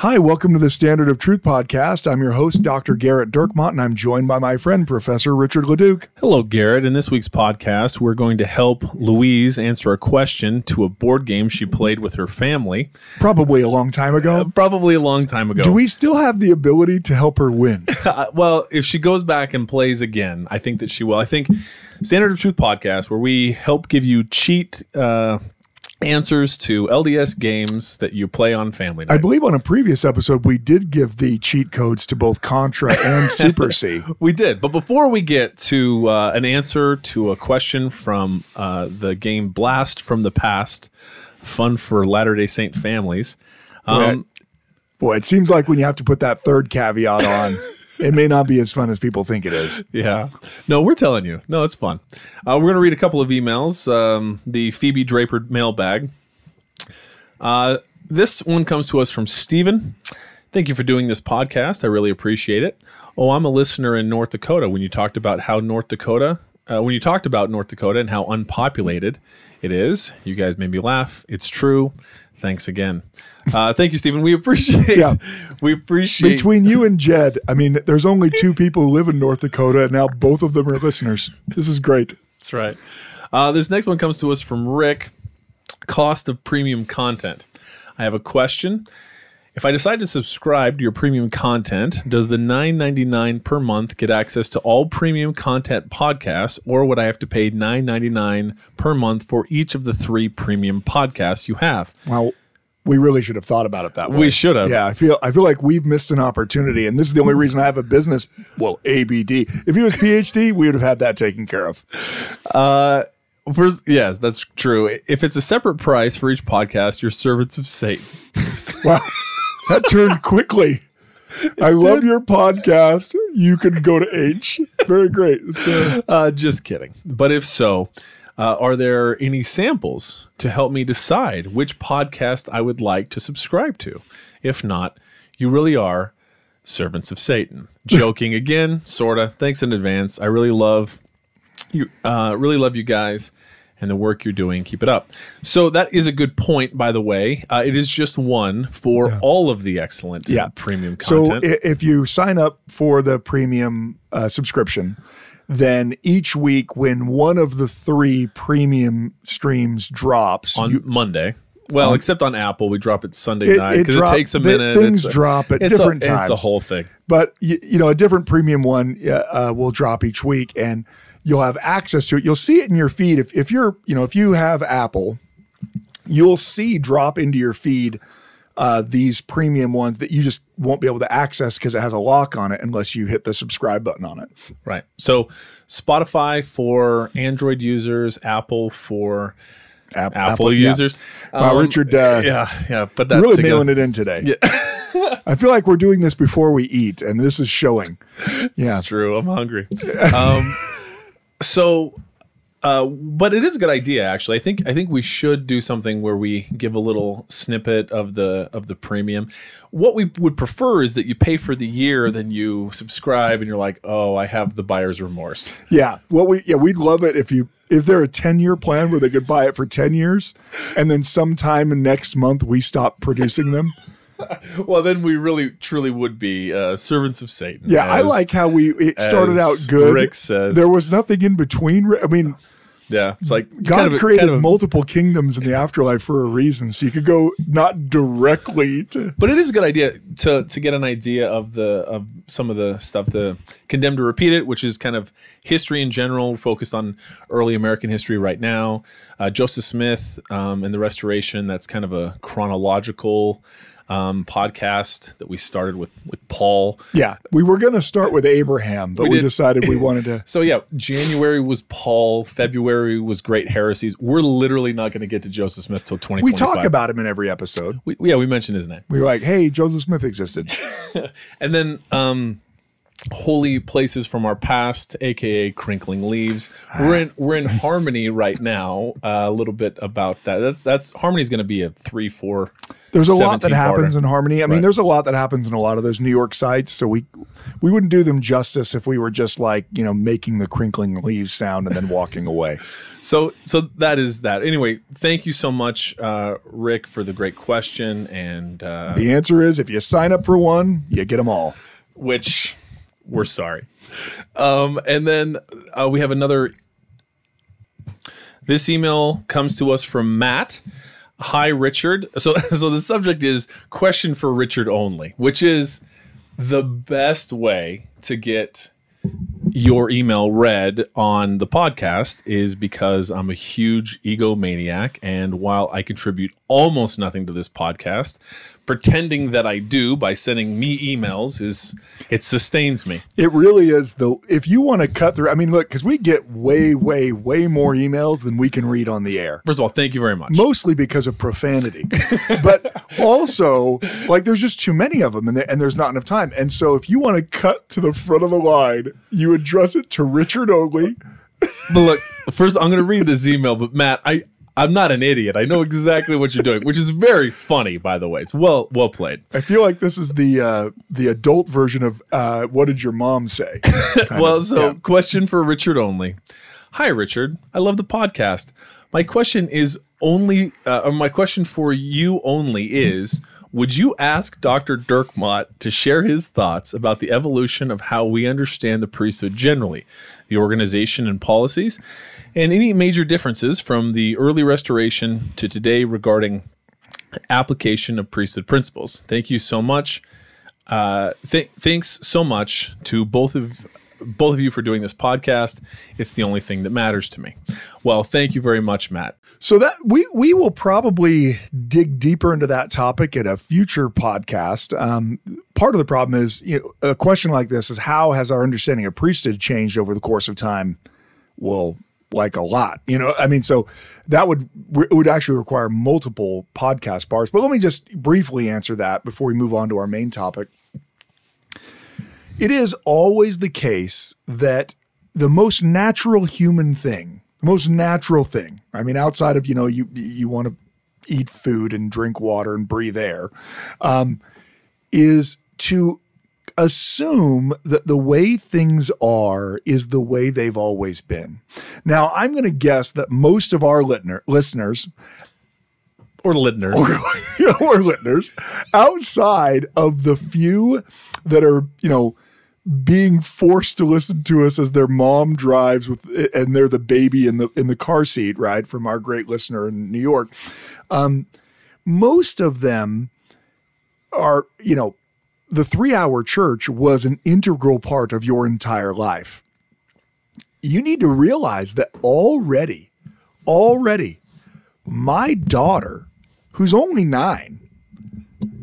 Hi, welcome to the Standard of Truth podcast. I'm your host, Dr. Gerrit Dirkmaat, and I'm joined by my friend, Professor Richard Leduc. Hello, Gerrit. In this week's podcast, we're going to help Louise answer a question to a board game she played with her family, Probably a long time ago. probably a long time ago. Do we still have the ability to help her win? Uh, well, if she goes back and plays again, I think that she will. I think Standard of Truth podcast, where we help give you cheat uh, answers to LDS games that you play on Family Night. I believe on a previous episode, we did give the cheat codes to both Contra and Super C. We did. But before we get to uh, an answer to a question from uh, the game Blast from the Past, fun for Latter day Saint families. Um, Boy, it seems like when you have to put that third caveat on, it may not be as fun as people think it is. Yeah. No, we're telling you. No, it's fun. Uh, we're going to read a couple of emails. Um, the Phoebe Draper mailbag. Uh, this one comes to us from Steven. Thank you for doing this podcast. I really appreciate it. Oh, I'm a listener in North Dakota. When you talked about how North Dakota, uh, when you talked about North Dakota and how unpopulated it is, you guys made me laugh. It's true. Thanks again. Uh, thank you, Stephen. We appreciate. Yeah. We appreciate. Between you and Jed, I mean, there's only two people who live in North Dakota, and now both of them are listeners. This is great. That's right. Uh, this next one comes to us from Rick. Cost of premium content. I have a question. If I decide to subscribe to your premium content, does the $9.99 per month get access to all premium content podcasts, or would I have to pay $9.99 per month for each of the three premium podcasts you have? Well, we really should have thought about it that way. We should have. Yeah, I feel I feel like we've missed an opportunity, and this is the only reason I have a business. Well, ABD. If he was PhD, we would have had that taken care of. Uh, first, yes, that's true. If it's a separate price for each podcast, you're servants of Satan. Wow, that turned quickly. I love your podcast. You can go to H. Very great. It's, uh, Uh, just kidding. But if so, uh, are there any samples to help me decide which podcast I would like to subscribe to? If not, you really are servants of Satan. Joking again, sorta. Thanks in advance. I really love you. Uh, really love you guys and the work you're doing. Keep it up. So that is a good point, by the way. Uh, it is just one for all of the excellent Yeah. premium so content. i- if you sign up for the premium uh, subscription, then each week when one of the three premium streams drops, on you, Monday. Well, except on Apple, we drop it Sunday It- night it because it, drop- takes a minute. things It's a- drop at it's a- different It's a whole thing. but you, you know a different premium one uh, will drop each week and you'll have access to it you'll see it in your feed if, if you're you know if you have apple you'll see drop into your feed uh, these premium ones that you just won't be able to access because it has a lock on it unless you hit the subscribe button on it Right. So Spotify for Android users, Apple for App- Apple, yeah. users. wow Um, richard uh, Yeah, yeah. But that really together- nailing it in today Yeah. i feel like we're doing this before we eat and this is showing yeah It's true. I'm hungry. Um, so, uh, but it is a good idea actually. I think I think we should do something where we give a little snippet of the of the premium. What we would prefer is that you pay for the year, then you subscribe, and you're like, oh, I have the buyer's remorse. Yeah. What we yeah, we'd love it if you if there a 10 year plan where they could buy it for 10 years and then sometime next month we stop producing them. Well, then we really truly would be uh, servants of Satan. Yeah, I like how we it started out good. Rick says. there was nothing in between. I mean, Yeah, it's like God kind of created kind of multiple kingdoms in the afterlife for a reason. So you could go not directly to But it is a good idea to to get an idea of the of some of the stuff. The condemned to repeat it, which is kind of history in general, focused on early American history right now. Uh, Joseph Smith um, and the Restoration. That's kind of a chronological um, podcast that we started with with Paul. Yeah, we were going to start with Abraham, but We we, decided we wanted to. So yeah, January was Paul. February was Great Heresies. We're literally not going to get to Joseph Smith till twenty. We talk about him in every episode. We, yeah, we mentioned his name, We were like, "Hey, Joseph Smith existed." and then um, holy places from our past, aka crinkling leaves. We're in we're in harmony right now. Uh, a little bit about that. That's that's harmony is going to be a three four. There's a lot that happens in harmony. I mean, Right. there's a lot that happens in a lot of those New York sites. So we we wouldn't do them justice if we were just like you know making the crinkling leaves sound and then walking away. So so that is that. Anyway, thank you so much, uh, Rick, for the great question and uh, The answer is if you sign up for one, you get them all. which we're sorry. Um, and then uh, we have another. This email comes to us from Matt. Hi, Richard. So, so the subject is question for Richard only, which is the best way to get your email read on the podcast is because I'm a huge egomaniac. And while I contribute almost nothing to this podcast, pretending that I do by sending me emails is it sustains me. It really is the if you want to cut through. I mean, look, because we get way, way, way more emails than we can read on the air. First of all, thank you very much. Mostly because of profanity, but also like there's just too many of them, and, and there's not enough time. And so, if you want to cut to the front of the line, you address it to Richard only. But look, first I'm going to read this email, but Matt, I I'm not an idiot. I know exactly what you're doing, which is very funny, by the way. It's well well played. I feel like this is the uh, the adult version of uh, "What did your mom say?" well, of. so Yeah. question for Richard only. Hi, Richard. I love the podcast. My question is only, uh, or my question for you only is: Would you ask Dr. Dirkmaat to share his thoughts about the evolution of how we understand the priesthood generally, the organization and policies, and any major differences from the early restoration to today regarding application of priesthood principles? Thank you so much. Uh, th- thanks so much to both of both of you for doing this podcast. It's the only thing that matters to me. Well, thank you very much, Matt. So that we we will probably dig deeper into that topic at a future podcast. Um, part of the problem is you know, a question like this is how has our understanding of priesthood changed over the course of time? Well, like a lot, you know. I mean, so that would it would actually require multiple podcast bars. But let me just briefly answer that before we move on to our main topic. It is always the case that the most natural human thing, the most natural thing, I mean, outside of, you know, you, you want to eat food and drink water and breathe air, um, is to assume that the way things are is the way they've always been. Now, I'm going to guess that most of our listener, listeners Or Lidner. or listeners outside of the few that are, you know, being forced to listen to us as their mom drives with and they're the baby in the in the car seat, right? From our great listener in New York. Um, most of them are, you know, the three hour church was an integral part of your entire life. You need to realize that already, already, my daughter, who's only nine,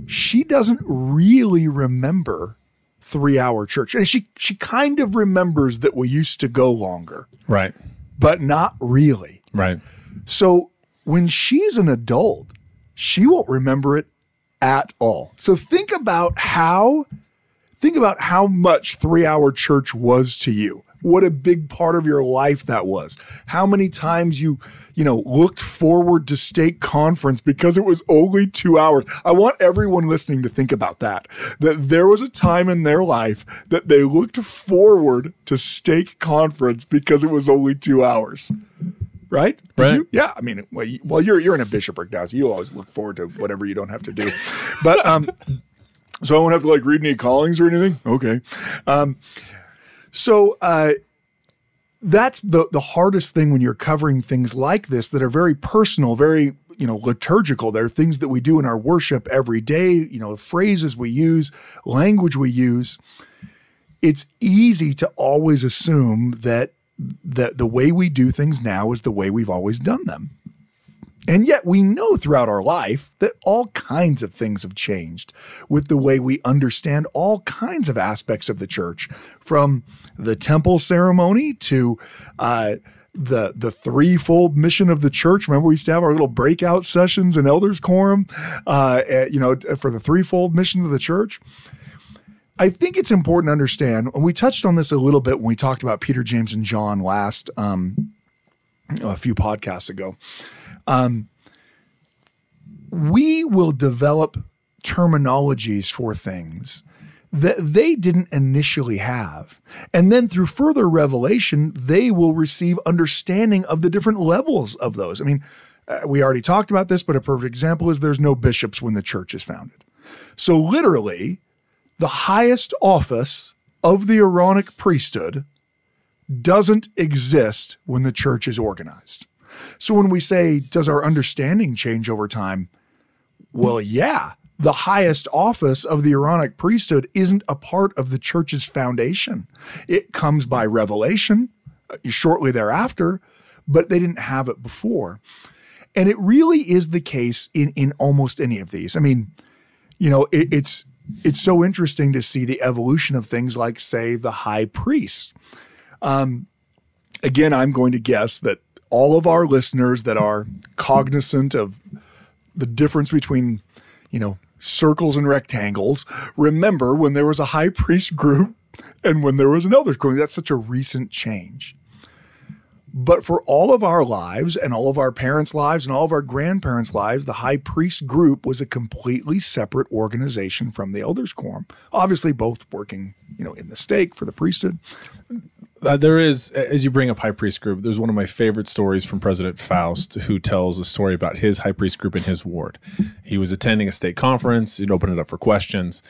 she doesn't really remember three hour church. And she she kind of remembers that we used to go longer, Right. but not really. Right. So when she's an adult, she won't remember it at all. So think about how think about how much 3-hour church was to you. What a big part of your life that was. How many times you, you know, looked forward to stake conference because it was only 2 hours. I want everyone listening to think about that. That there was a time in their life that they looked forward to stake conference because it was only 2 hours right? Did Right. you? Yeah. I mean, well, you, well, you're you're in a bishopric now, so you always look forward to whatever you don't have to do. But um, so I won't have to like read any callings or anything. Okay. Um, so uh, that's the the hardest thing when you're covering things like this that are very personal, very you know liturgical. there are things that we do in our worship every day. You know, phrases we use, language we use. It's easy to always assume that that the way we do things now is the way we've always done them. And yet we know throughout our life that all kinds of things have changed with the way we understand all kinds of aspects of the church, from the temple ceremony to uh, the the threefold mission of the church. Remember, we used to have our little breakout sessions in elders quorum, uh, you know, for the threefold mission of the church. I think it's important to understand, and we touched on this a little bit when we talked about Peter, James, and John last um, a few podcasts ago. Um, we will develop terminologies for things that they didn't initially have. And then through further revelation, they will receive understanding of the different levels of those. I mean, uh, we already talked about this, but a perfect example is there's no bishops when the church is founded. So, literally, the highest office of the Aaronic priesthood doesn't exist when the church is organized. So when we say, does our understanding change over time? Well, yeah. The highest office of the Aaronic priesthood isn't a part of the church's foundation. It comes by revelation uh, shortly thereafter, but they didn't have it before. And it really is the case in, in almost any of these. I mean, you know, it, it's it's so interesting to see the evolution of things like, say, the high priest. Um, again, I'm going to guess that all of our listeners that are cognizant of the difference between, you know, circles and rectangles, remember when there was a high priest group and when there was an elders group. That's such a recent change. But for all of our lives and all of our parents' lives and all of our grandparents' lives, the high priest group was a completely separate organization from the elders quorum. Obviously, both working, you know, in the stake for the priesthood. Uh, there is, as you bring up high priest group, there's one of my favorite stories from President Faust, who tells a story about his high priest group in his ward. He was attending a stake conference, he'd open it up for questions,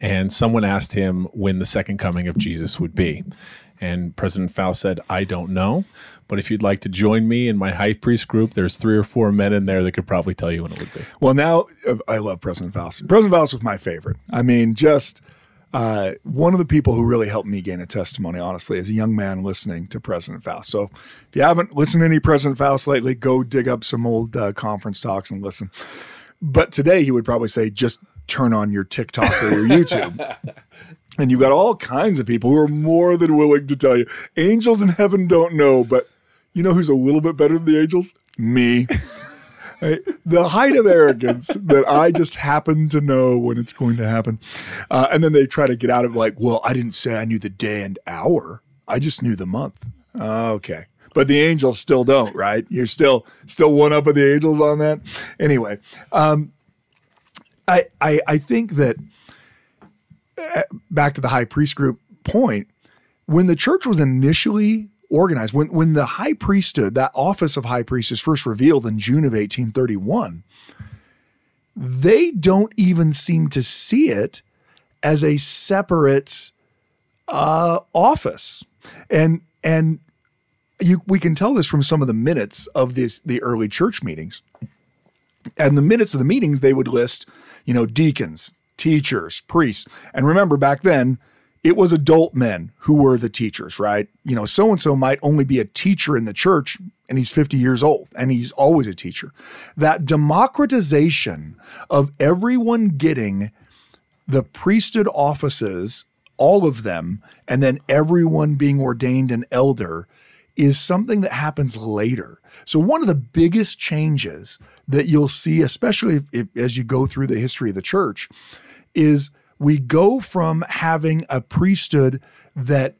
and someone asked him when the second coming of Jesus would be. And President Faust said, I don't know, but if you'd like to join me in my high priest group, there's three or four men in there that could probably tell you when it would be. Well, now uh, I love President Faust. President Faust was my favorite. I mean, just uh, one of the people who really helped me gain a testimony, honestly, as a young man listening to President Faust. So if you haven't listened to any President Faust lately, go dig up some old uh, conference talks and listen. But today he would probably say, just turn on your TikTok or your YouTube. and you've got all kinds of people who are more than willing to tell you angels in heaven don't know, but you know who's a little bit better than the angels? Me. the height of arrogance that I just happen to know when it's going to happen. Uh, and then they try to get out of like, well, I didn't say I knew the day and hour. I just knew the month. Uh, okay. But the angels still don't, right? You're still still one up of the angels on that. Anyway, um, I, I I think that uh, back to the high priest group point, when the church was initially organized. When when the high priesthood, that office of high priest, is first revealed in June of 1831, they don't even seem to see it as a separate uh, office, and and you we can tell this from some of the minutes of this the early church meetings. And the minutes of the meetings, they would list, you know, deacons, teachers, priests. And remember, back then, it was adult men who were the teachers, right? You know, so and so might only be a teacher in the church and he's 50 years old and he's always a teacher. That democratization of everyone getting the priesthood offices, all of them, and then everyone being ordained an elder is something that happens later. So, one of the biggest changes that you'll see, especially if, if, as you go through the history of the church, is we go from having a priesthood that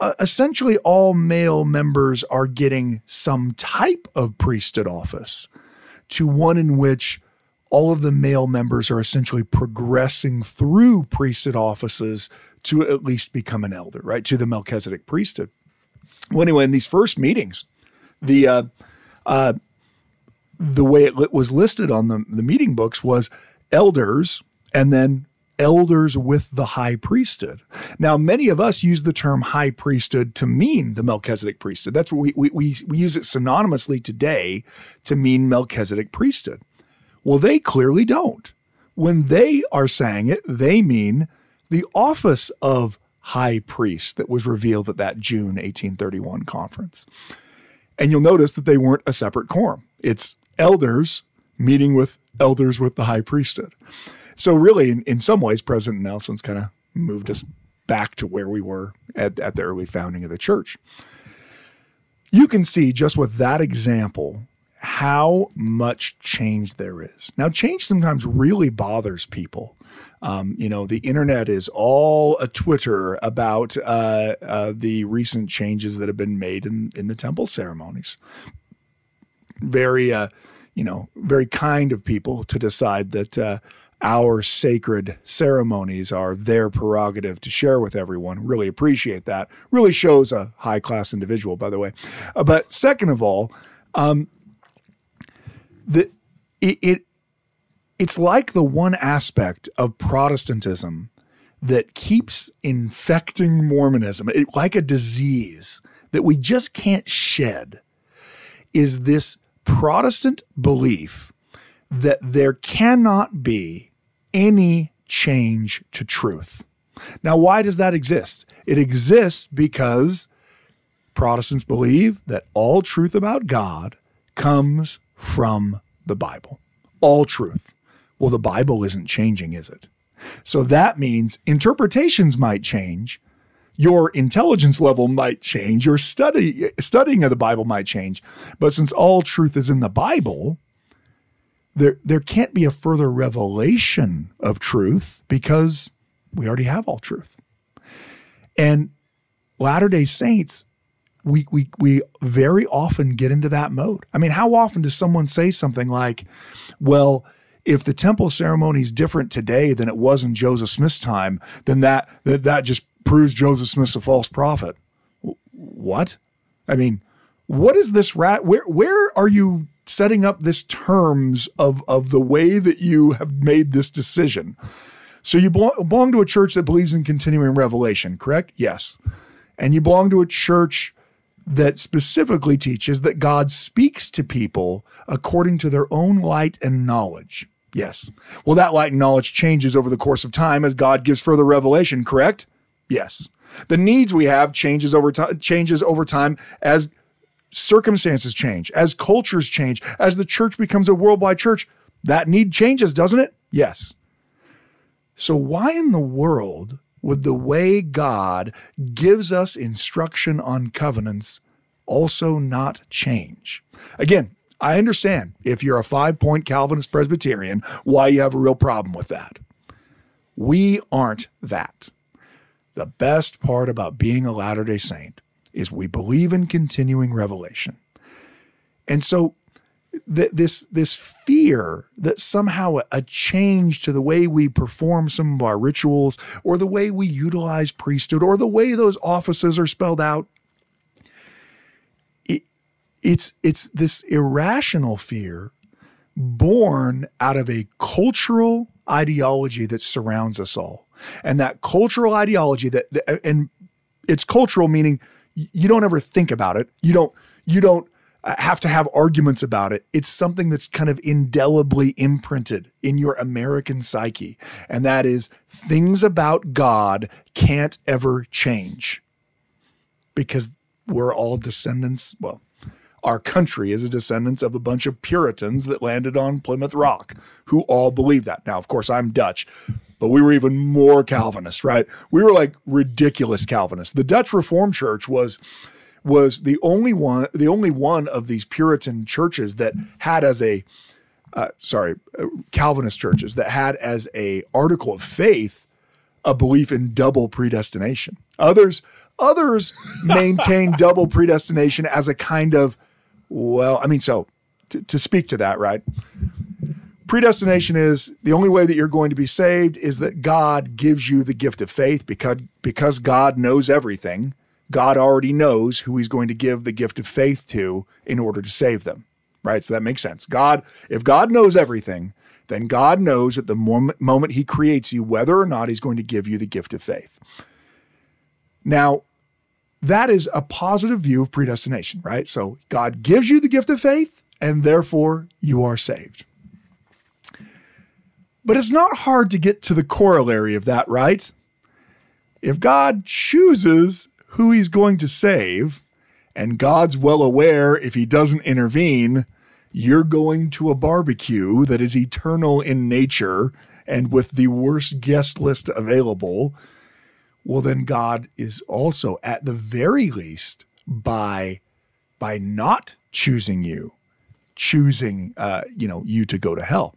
uh, essentially all male members are getting some type of priesthood office to one in which all of the male members are essentially progressing through priesthood offices to at least become an elder, right? To the Melchizedek priesthood. Well, anyway, in these first meetings, the uh, uh, the way it was listed on the, the meeting books was elders and then elders with the high priesthood. Now, many of us use the term high priesthood to mean the Melchizedek priesthood. That's what we, we, we, we use it synonymously today to mean Melchizedek priesthood. Well, they clearly don't. When they are saying it, they mean the office of high priest that was revealed at that June 1831 conference. And you'll notice that they weren't a separate quorum. It's elders meeting with elders with the high priesthood. So really, in, in some ways, President Nelson's kind of moved us back to where we were at, at the early founding of the church. You can see just with that example how much change there is. Now, change sometimes really bothers people. Um, you know, the internet is all a Twitter about uh, uh, the recent changes that have been made in, in the temple ceremonies. Very, uh, you know, very kind of people to decide that uh, our sacred ceremonies are their prerogative to share with everyone. Really appreciate that. Really shows a high class individual, by the way. Uh, but second of all, um, the it, it it's like the one aspect of Protestantism that keeps infecting Mormonism, it, like a disease that we just can't shed, is this Protestant belief that there cannot be any change to truth. Now, why does that exist? It exists because Protestants believe that all truth about God comes from the Bible. All truth. Well, the Bible isn't changing, is it? So that means interpretations might change, your intelligence level might change, your study studying of the Bible might change, but since all truth is in the Bible, there there can't be a further revelation of truth because we already have all truth. And Latter-day Saints we we we very often get into that mode. I mean, how often does someone say something like, "Well, if the temple ceremony is different today than it was in Joseph Smith's time, then that that, that just proves Joseph Smith's a false prophet." What? I mean, what is this rat? Where where are you setting up this terms of of the way that you have made this decision? So you belong to a church that believes in continuing revelation, correct? Yes. And you belong to a church that specifically teaches that God speaks to people according to their own light and knowledge. Yes. Well, that light and knowledge changes over the course of time as God gives further revelation, correct? Yes. The needs we have changes over time changes over time as circumstances change, as cultures change, as the church becomes a worldwide church. That need changes, doesn't it? Yes. So why in the world would the way God gives us instruction on covenants also not change? Again, I understand if you're a five point Calvinist Presbyterian, why you have a real problem with that. We aren't that. The best part about being a Latter day Saint is we believe in continuing revelation. And so th- this this fear that somehow a change to the way we perform some of our rituals or the way we utilize priesthood or the way those offices are spelled out it, it's it's this irrational fear born out of a cultural ideology that surrounds us all and that cultural ideology that and it's cultural meaning you don't ever think about it you don't you don't uh, have to have arguments about it. It's something that's kind of indelibly imprinted in your American psyche. And that is things about God can't ever change because we're all descendants. Well, our country is a descendant of a bunch of Puritans that landed on Plymouth Rock who all believe that. Now, of course, I'm Dutch, but we were even more Calvinist, right? We were like ridiculous Calvinists. The Dutch Reformed Church was was the only one, the only one of these Puritan churches that had as a, uh, sorry, uh, Calvinist churches that had as a article of faith a belief in double predestination. Others, others maintain double predestination as a kind of, well, I mean, so to, to speak to that, right? Predestination is the only way that you're going to be saved is that God gives you the gift of faith because because God knows everything God already knows who he's going to give the gift of faith to in order to save them. Right? So that makes sense. God, if God knows everything, then God knows at the moment, moment he creates you whether or not he's going to give you the gift of faith. Now, that is a positive view of predestination, right? So God gives you the gift of faith, and therefore you are saved. But it's not hard to get to the corollary of that, right? If God chooses who he's going to save, and God's well aware if he doesn't intervene you're going to a barbecue that is eternal in nature and with the worst guest list available, well then God is also at the very least by by not choosing you, choosing uh, you know you to go to hell.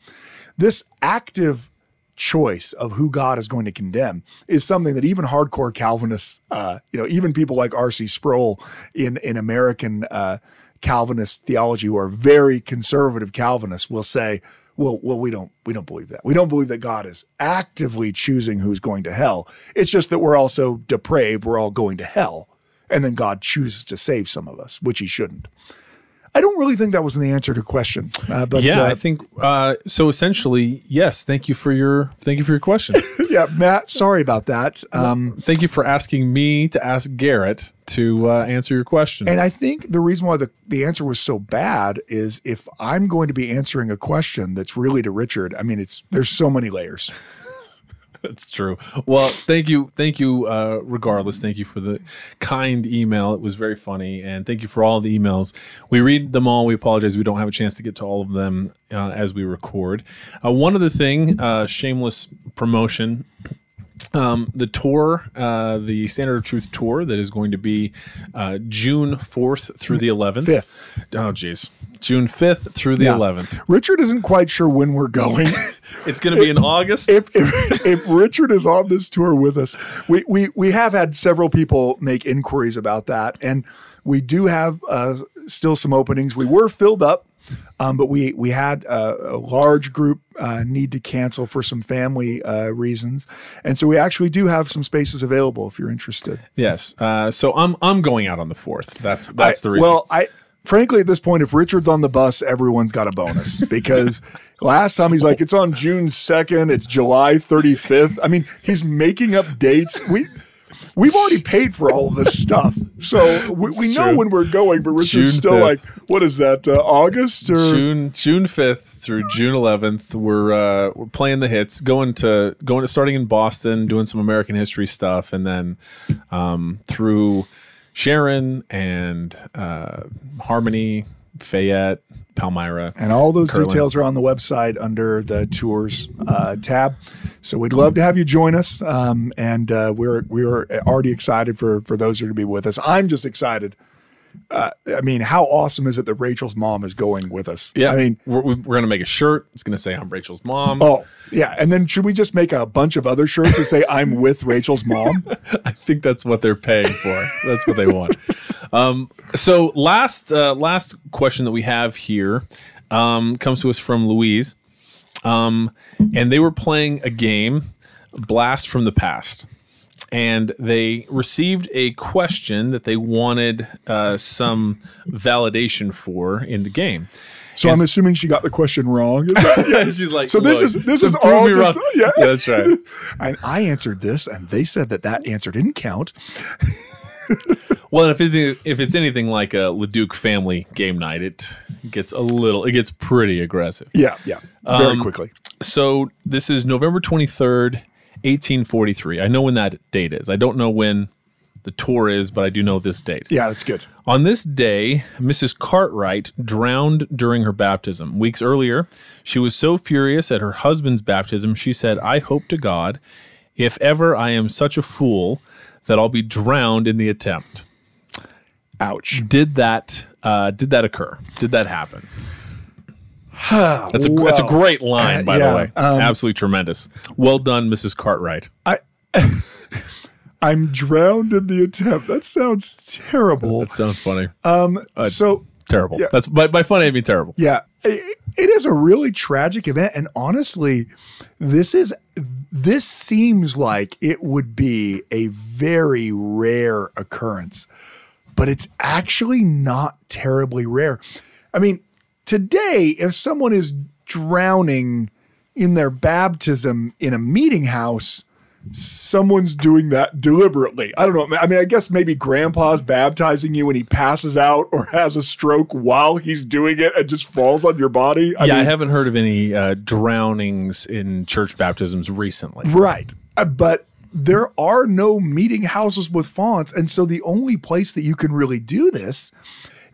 This active choice of who God is going to condemn is something that even hardcore Calvinists, uh, you know, even people like R.C. Sproul in in American uh, Calvinist theology, who are very conservative Calvinists, will say, "Well, well, we don't we don't believe that. We don't believe that God is actively choosing who's going to hell. It's just that we're also depraved. We're all going to hell." And then God chooses to save some of us, which he shouldn't. I don't really think that was the answer to the question. Uh, but yeah, uh, I think uh, so. Essentially, yes. Thank you for your thank you for your question. yeah, Matt, sorry about that. Um, thank you for asking me to ask Gerrit to uh, answer your question. and I think the reason why the, the answer was so bad is if I'm going to be answering a question that's really to Richard, I mean, it's there's so many layers. That's true. Well, thank you, thank you. Uh, regardless, thank you for the kind email. It was very funny, and thank you for all the emails. We read them all. We apologize we don't have a chance to get to all of them uh, as we record. Uh, one other thing, uh, shameless promotion. Um, the tour, uh, the Standard of Truth tour, that is going to be uh, June fourth through the eleventh. Fifth. Oh, geez, June fifth through the Yeah. eleventh. Richard isn't quite sure when we're going. It's going to be in August. if, if if Richard is on this tour with us, we we we have had several people make inquiries about that, and we do have uh, still some openings. We were filled up, um, but we we had a, a large group uh, need to cancel for some family uh, reasons, and so we actually do have some spaces available if you're interested. Yes. Uh, so I'm I'm going out on the fourth. That's that's I- the reason. Well, I frankly at this point, if Richard's on the bus, everyone's got a bonus because last time he's like, it's on June second, it's July thirty fifth. I mean, he's making up dates. We. We've already paid for all of this stuff, so we, we know when we're going. But Richard's June still 5th. like, "What is that? Uh, August or June June fifth through June eleventh, we're uh, we're playing the hits, going to going to starting in Boston, doing some American history stuff, and then um, through Sharon and uh, Harmony, Fayette, Palmyra. And all those Curling. details are on the website under the tours uh, tab. So we'd love to have you join us. Um, and uh, we're we're already excited for for those who are to be with us. I'm just excited. Uh, I mean, how awesome is it that Rachel's mom is going with us? Yeah, I mean, we're, we're gonna make a shirt. It's gonna say I'm Rachel's mom. oh yeah. And then should we just make a bunch of other shirts that say "I'm with Rachel's mom"? I think that's what they're paying for. that's what they want. Um, so last uh, last question that we have here um, comes to us from Louise, um, and they were playing a game, Blast from the Past, and they received a question that they wanted uh, some validation for in the game. So Yes. I'm assuming she got the question wrong. That- yeah. She's like, So this is this is all just wrong." yeah. yeah, that's right. And I answered this, and they said that that answer didn't count. Well, if it's if it's anything like a Leduc family game night, it gets a little, it gets pretty aggressive. Yeah, yeah, very Um, quickly. So this is November twenty third, eighteen forty three. I know when that date is. I don't know when the tour is, but I do know this date. Yeah, that's good. On this day, Mrs. Cartwright drowned during her baptism. Weeks earlier, she was so furious at her husband's baptism, she said, I hope to God, if ever I am such a fool, that I'll be drowned in the attempt. Ouch. Did that uh, did that occur? Did that happen? That's a that's a great line, uh, by yeah, the way. Um, Absolutely tremendous. Well done, Mrs. Cartwright. I, I'm drowned in the attempt. That sounds terrible. That sounds funny. Um, uh, so terrible. yeah. That's by, by funny I mean terrible. yeah, it, it is a really tragic event, and honestly, this is this seems like it would be a very rare occurrence, but it's actually not terribly rare. I mean, today, if someone is drowning in their baptism in a meeting house, someone's doing that deliberately. I don't know. I mean, I guess maybe grandpa's baptizing you and he passes out or has a stroke while he's doing it and just falls on your body. I yeah, I haven't heard of any uh, drownings in church baptisms recently. Right. Uh, But there are no meeting houses with fonts. And so the only place that you can really do this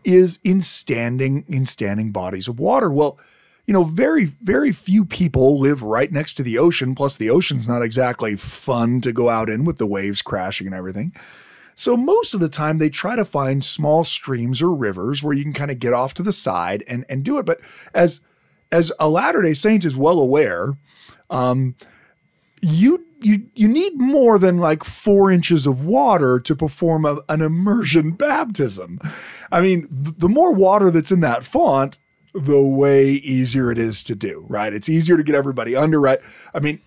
is in standing in standing bodies of water. Well, you know, very very few people live right next to the ocean. Plus, the ocean's not exactly fun to go out in with the waves crashing and everything. So most of the time they try to find small streams or rivers where you can kind of get off to the side and and do it. But as as a Latter-day Saint is well aware, um, you you you need more than like four inches of water to perform a, an immersion baptism. I mean, th- the more water that's in that font, the way easier it is to do. Right? It's easier to get everybody under. Right? I mean,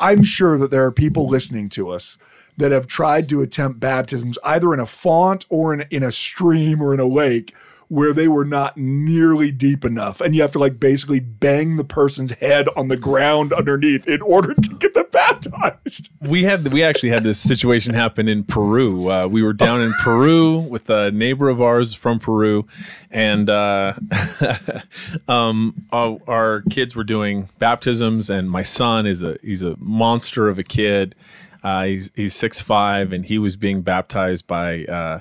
I'm sure that there are people listening to us that have tried to attempt baptisms either in a font or in, in a stream or in a lake where they were not nearly deep enough. And you have to like basically bang the person's head on the ground underneath in order to get them baptized. We had we actually had this situation happen in Peru. Uh, we were down in Peru with a neighbor of ours from Peru, and uh, um, our, our kids were doing baptisms. And my son is a he's a monster of a kid. Uh, he's he's six five, and he was being baptized by uh,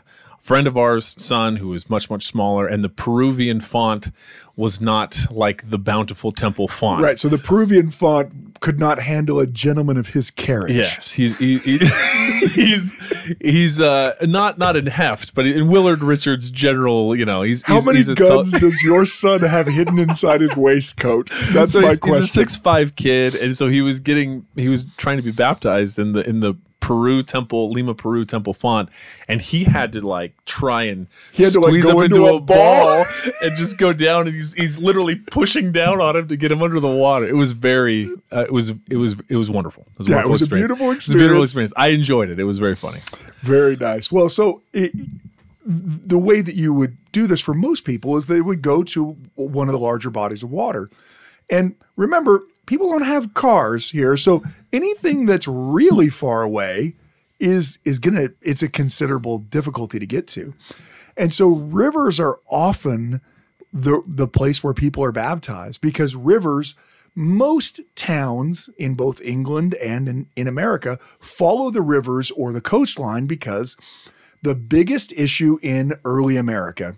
friend of ours' son who was much much smaller, and the Peruvian font was not like the Bountiful Temple font. Right. So the Peruvian font could not handle a gentleman of his carriage. Yes, he's he, he, he's he's uh, not not in heft, but in Willard Richards' general. You know, he's How he's, many he's guns tall- does your son have hidden inside his waistcoat? That's so my he's, question. he's a six five kid, and so he was getting he was trying to be baptized in the in the Peru temple Lima Peru temple font, and he had to like try and He had to, like, squeeze go up into into, a a ball and just go down, and he's he's literally pushing down on him to get him under the water. It was very uh, it was it was it was wonderful. It was a Yeah, it wonderful was a experience. beautiful It was a beautiful experience. experience. I enjoyed it. It was very funny. Very nice. Well, so it, the way that you would do this for most people is they would go to one of the larger bodies of water. And remember, people don't have cars here, so anything that's really far away is is to it's a considerable difficulty to get to. And so rivers are often the the place where people are baptized because rivers most towns in both England and in, in America follow the rivers or the coastline because the biggest issue in early America,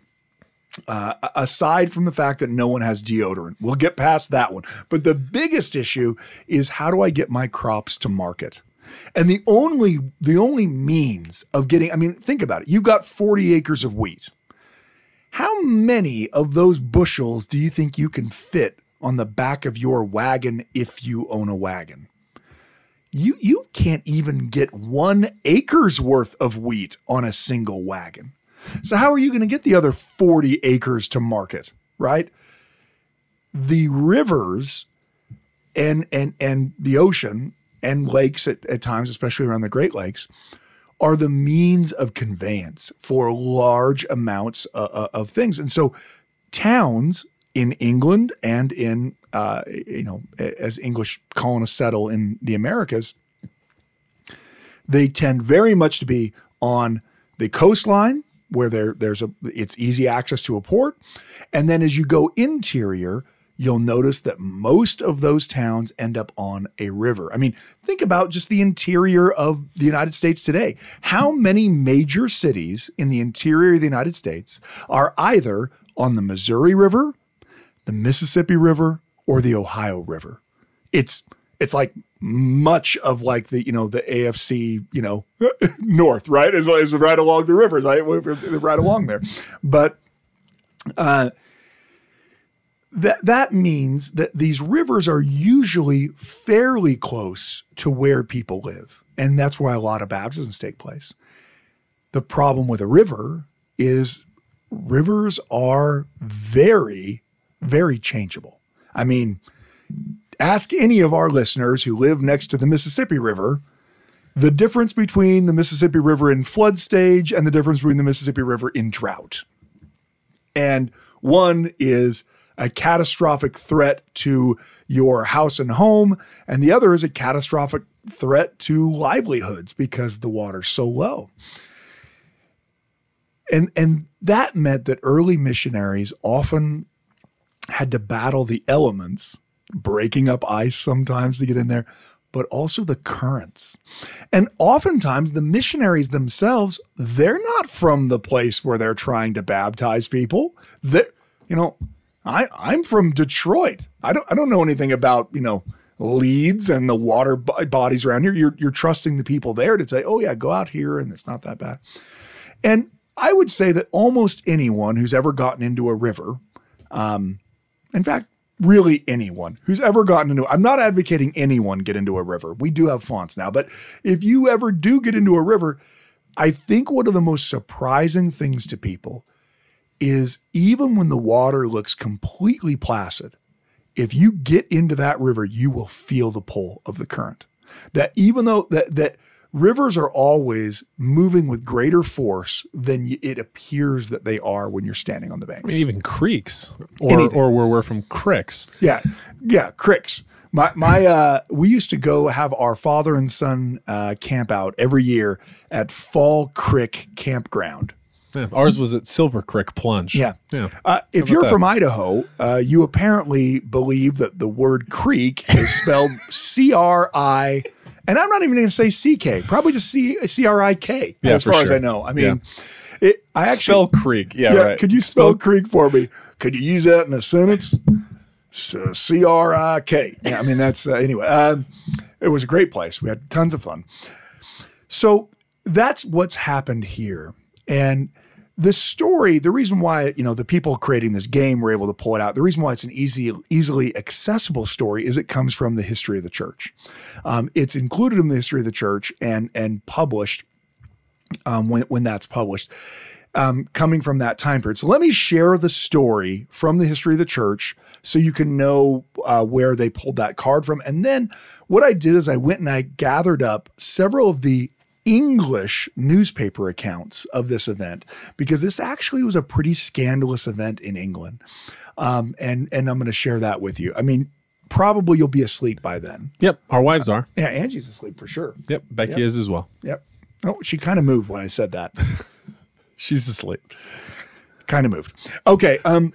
uh, aside from the fact that no one has deodorant, we'll get past that one. But the biggest issue is how do I get my crops to market? And the only the only means of getting, I mean, think about it. You've got 40 acres of wheat. How many of those bushels do you think you can fit on the back of your wagon if you own a wagon? You you can't even get 1 acre's worth of wheat on a single wagon. So how are you going to get the other 40 acres to market, right? The rivers and and and the ocean and lakes at, at times, especially around the Great Lakes, are the means of conveyance for large amounts uh, uh, of things. And so towns in England and in uh, you know as English colonists settle in the Americas, they tend very much to be on the coastline where there there's a it's easy access to a port, and then as you go interior, you'll notice that most of those towns end up on a river. I mean, think about just the interior of the United States today. How many major cities in the interior of the United States are either on the Missouri River, the Mississippi River, or the Ohio River? It's it's like much of like the you know the AFC you know north right is, is right along the rivers right right along there, but uh, that that means that these rivers are usually fairly close to where people live, and that's where a lot of baptisms take place. The problem with a river is rivers are very very changeable. I mean, ask any of our listeners who live next to the Mississippi River the difference between the Mississippi River in flood stage and the difference between the Mississippi River in drought. And one is a catastrophic threat to your house and home, and the other is a catastrophic threat to livelihoods because the water's so low. And, and that meant that early missionaries often had to battle the elements, breaking up ice sometimes to get in there, but also the currents. And oftentimes the missionaries themselves, they're not from the place where they're trying to baptize people. They, you know, I I'm from Detroit. I don't I don't know anything about, you know, Leeds and the water bodies around here. You're you're trusting the people there to say, "Oh yeah, go out here and it's not that bad." And I would say that almost anyone who's ever gotten into a river, um, in fact, really anyone who's ever gotten into I'm not advocating anyone get into a river. We do have fonts now, but if you ever do get into a river, I think one of the most surprising things to people is even when the water looks completely placid, if you get into that river, you will feel the pull of the current. That even though that that rivers are always moving with greater force than it appears that they are when you're standing on the banks. I mean, even creeks, or Anything. or where we're from, cricks. Yeah, yeah, cricks. My my uh, we used to go have our father and son uh, camp out every year at Fall Creek Campground. Yeah, ours was at Silver Creek Plunge. Yeah. yeah. Uh, if you're that? from Idaho, uh, you apparently believe that the word creek is spelled C R I and I'm not even going to say CK, probably just C C R I K. Yeah, as far sure. as I know. I mean, yeah. it, I actually spell creek. Yeah, yeah right. Could you spell, spell creek for me? Could you use that in a sentence? C R I K. Yeah, I mean that's uh, anyway. Um, it was a great place. We had tons of fun. So that's what's happened here, and the story, the reason why, you know, the people creating this game were able to pull it out, the reason why it's an easy, easily accessible story is it comes from the history of the church. Um, it's included in the history of the church and and published um, when when that's published. Um, coming from that time period. So let me share the story from the history of the church so you can know uh, where they pulled that card from. And then what I did is I went and I gathered up several of the English newspaper accounts of this event because this actually was a pretty scandalous event in England. Um, and and I'm going to share that with you. I mean, probably you'll be asleep by then. Yep, our wives are. Yeah, Angie's asleep for sure. Yep, Becky yep. is as well. Yep. Oh, she kind of moved when I said that. She's asleep. Kind of moved. Okay. Um.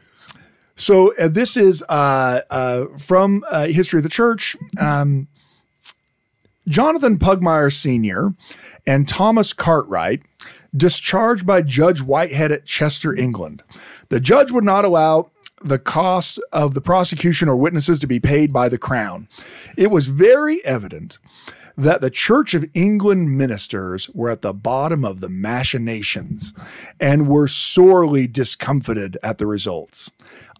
So uh, this is uh, uh, from uh, History of the Church. Um, Jonathan Pugmire Sr. and Thomas Cartwright discharged by Judge Whitehead at Chester, England. The judge would not allow the cost of the prosecution or witnesses to be paid by the crown. It was very evident that the Church of England ministers were at the bottom of the machinations and were sorely discomfited at the results.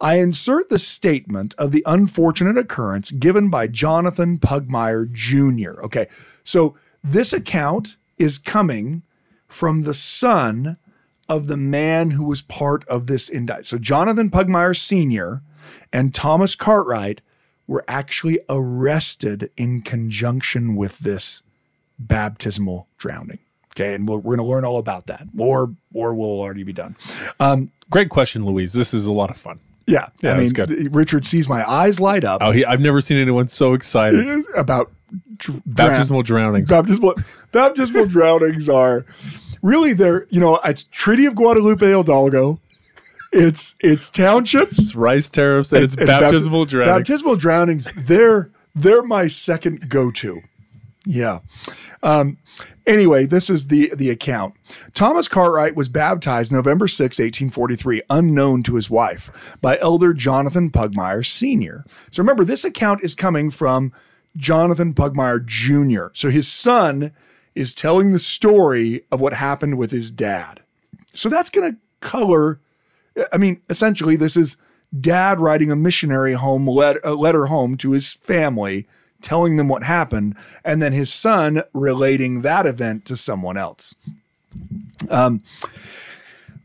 I insert the statement of the unfortunate occurrence given by Jonathan Pugmire Jr. Okay, so this account is coming from the son of the man who was part of this indictment. So Jonathan Pugmire Sr. and Thomas Cartwright were actually arrested in conjunction with this baptismal drowning. Okay, and we're, we're going to learn all about that, or or we'll already be done. Um, Great question, Louise. This is a lot of fun. Yeah, yeah I mean, Richard sees my eyes light up. Oh, he, I've never seen anyone so excited about dr- baptismal drownings. Baptismal baptismal drownings are really they're you know it's Treaty of Guadalupe Hidalgo. It's it's townships. It's rice tariffs and, it's, it's baptismal bapti- drownings. Baptismal drownings. They're they're my second go to. Yeah. Um, anyway, this is the the account. Thomas Cartwright was baptized November 6, 1843, unknown to his wife, by Elder Jonathan Pugmire Sr. So remember, this account is coming from Jonathan Pugmire Jr. So his son is telling the story of what happened with his dad. So that's going to color I mean, essentially, this is dad writing a missionary home let, a letter home to his family, telling them what happened, and then his son relating that event to someone else. Um,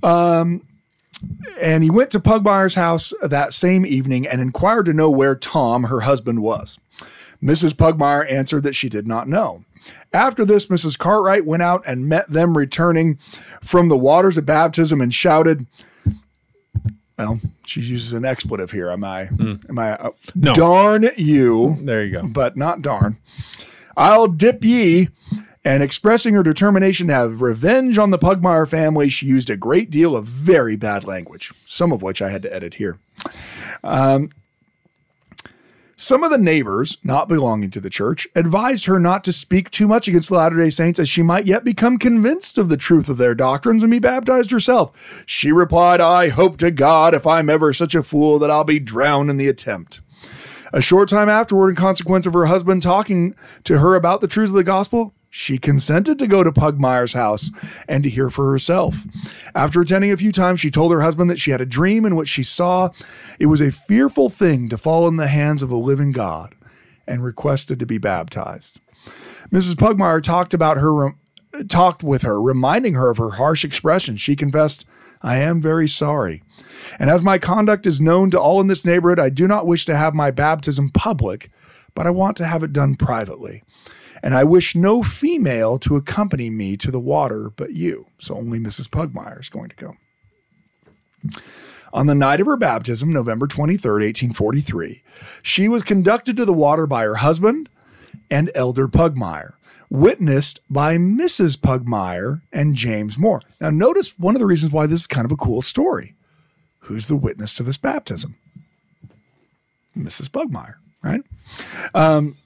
um, and he went to Pugmire's house that same evening and inquired to know where Tom, her husband, was. Mrs. Pugmire answered that she did not know. After this, Mrs. Cartwright went out and met them returning from the waters of baptism and shouted, well, she uses an expletive here. Am I? Mm. Am I? Uh, no. Darn you. There you go. But not darn. I'll dip ye. And expressing her determination to have revenge on the Pugmire family, she used a great deal of very bad language, some of which I had to edit here. Um, Some of the neighbors, not belonging to the church, advised her not to speak too much against the Latter day Saints as she might yet become convinced of the truth of their doctrines and be baptized herself. She replied, I hope to God if I'm ever such a fool that I'll be drowned in the attempt. A short time afterward, in consequence of her husband talking to her about the truths of the gospel, she consented to go to Pugmire's house and to hear for herself. After attending a few times, she told her husband that she had a dream in which she saw it was a fearful thing to fall in the hands of a living God and requested to be baptized. Mrs. Pugmire talked about her talked with her, reminding her of her harsh expression. She confessed, I am very sorry. And as my conduct is known to all in this neighborhood, I do not wish to have my baptism public, but I want to have it done privately. And I wish no female to accompany me to the water but you. So only Mrs. Pugmire is going to go. On the night of her baptism, November 23rd, 1843, she was conducted to the water by her husband and Elder Pugmire, witnessed by Mrs. Pugmire and James Moore. Now, notice one of the reasons why this is kind of a cool story. Who's the witness to this baptism? Mrs. Pugmire, right? Um,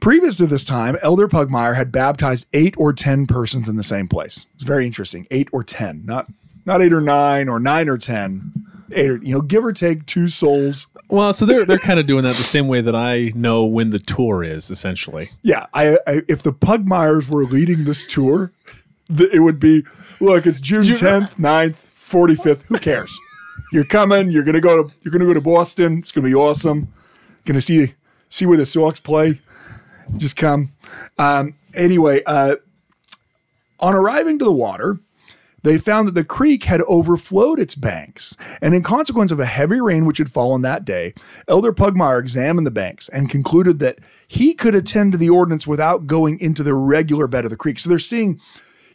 Previous to this time, Elder Pugmire had baptized eight or ten persons in the same place. It's very interesting. Eight or ten, not not eight or nine or nine or ten. Eight or you know, give or take two souls. Well, so they're they're kind of doing that the same way that I know when the tour is essentially. Yeah, I, I if the Pugmires were leading this tour, th- it would be look. It's June tenth, 9th, forty fifth. Who cares? You're coming. You're gonna go to you're gonna go to Boston. It's gonna be awesome. Gonna see see where the Sox play just come. Um, anyway, uh, on arriving to the water, they found that the creek had overflowed its banks, and in consequence of a heavy rain which had fallen that day, Elder Pugmire examined the banks and concluded that he could attend to the ordinance without going into the regular bed of the creek. So they're seeing,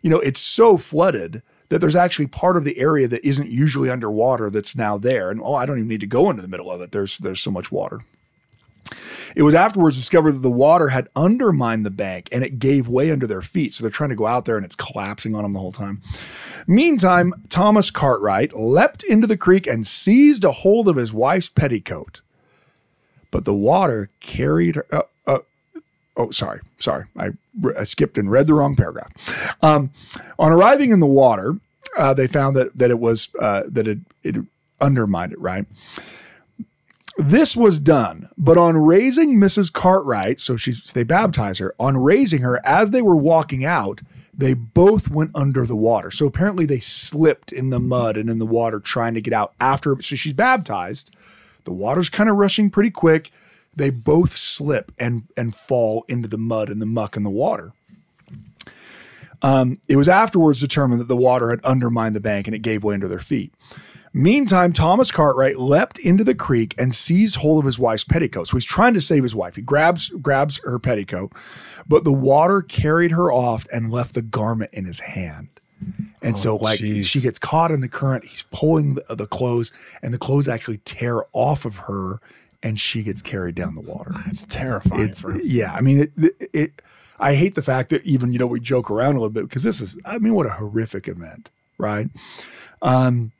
you know, it's so flooded that there's actually part of the area that isn't usually underwater that's now there. And oh, I don't even need to go into the middle of it. There's there's so much water. It was afterwards discovered that the water had undermined the bank and it gave way under their feet. So they're trying to go out there and it's collapsing on them the whole time. Meantime, Thomas Cartwright leapt into the creek and seized a hold of his wife's petticoat. But the water carried her. Uh, uh, oh, sorry, sorry. I, I, skipped and read the wrong paragraph. Um, on arriving in the water, uh, they found that that it was uh, that it it undermined it. Right. This was done, but on raising Mrs. Cartwright, so she's they baptize her, on raising her as they were walking out, they both went under the water. So apparently they slipped in the mud and in the water trying to get out after. So she's baptized. The water's kind of rushing pretty quick. They both slip and and fall into the mud and the muck and the water. Um, it was afterwards determined that the water had undermined the bank and it gave way under their feet. Meantime, Thomas Cartwright leapt into the creek and seized hold of his wife's petticoat. So he's trying to save his wife. He grabs grabs her petticoat, but the water carried her off and left the garment in his hand. And oh, so, like, geez. she gets caught in the current. He's pulling the, the clothes, and the clothes actually tear off of her, and she gets carried down the water. It's terrifying. It's, yeah, I mean, it, it, it. I hate the fact that even you know we joke around a little bit because this is. I mean, what a horrific event, right? Um,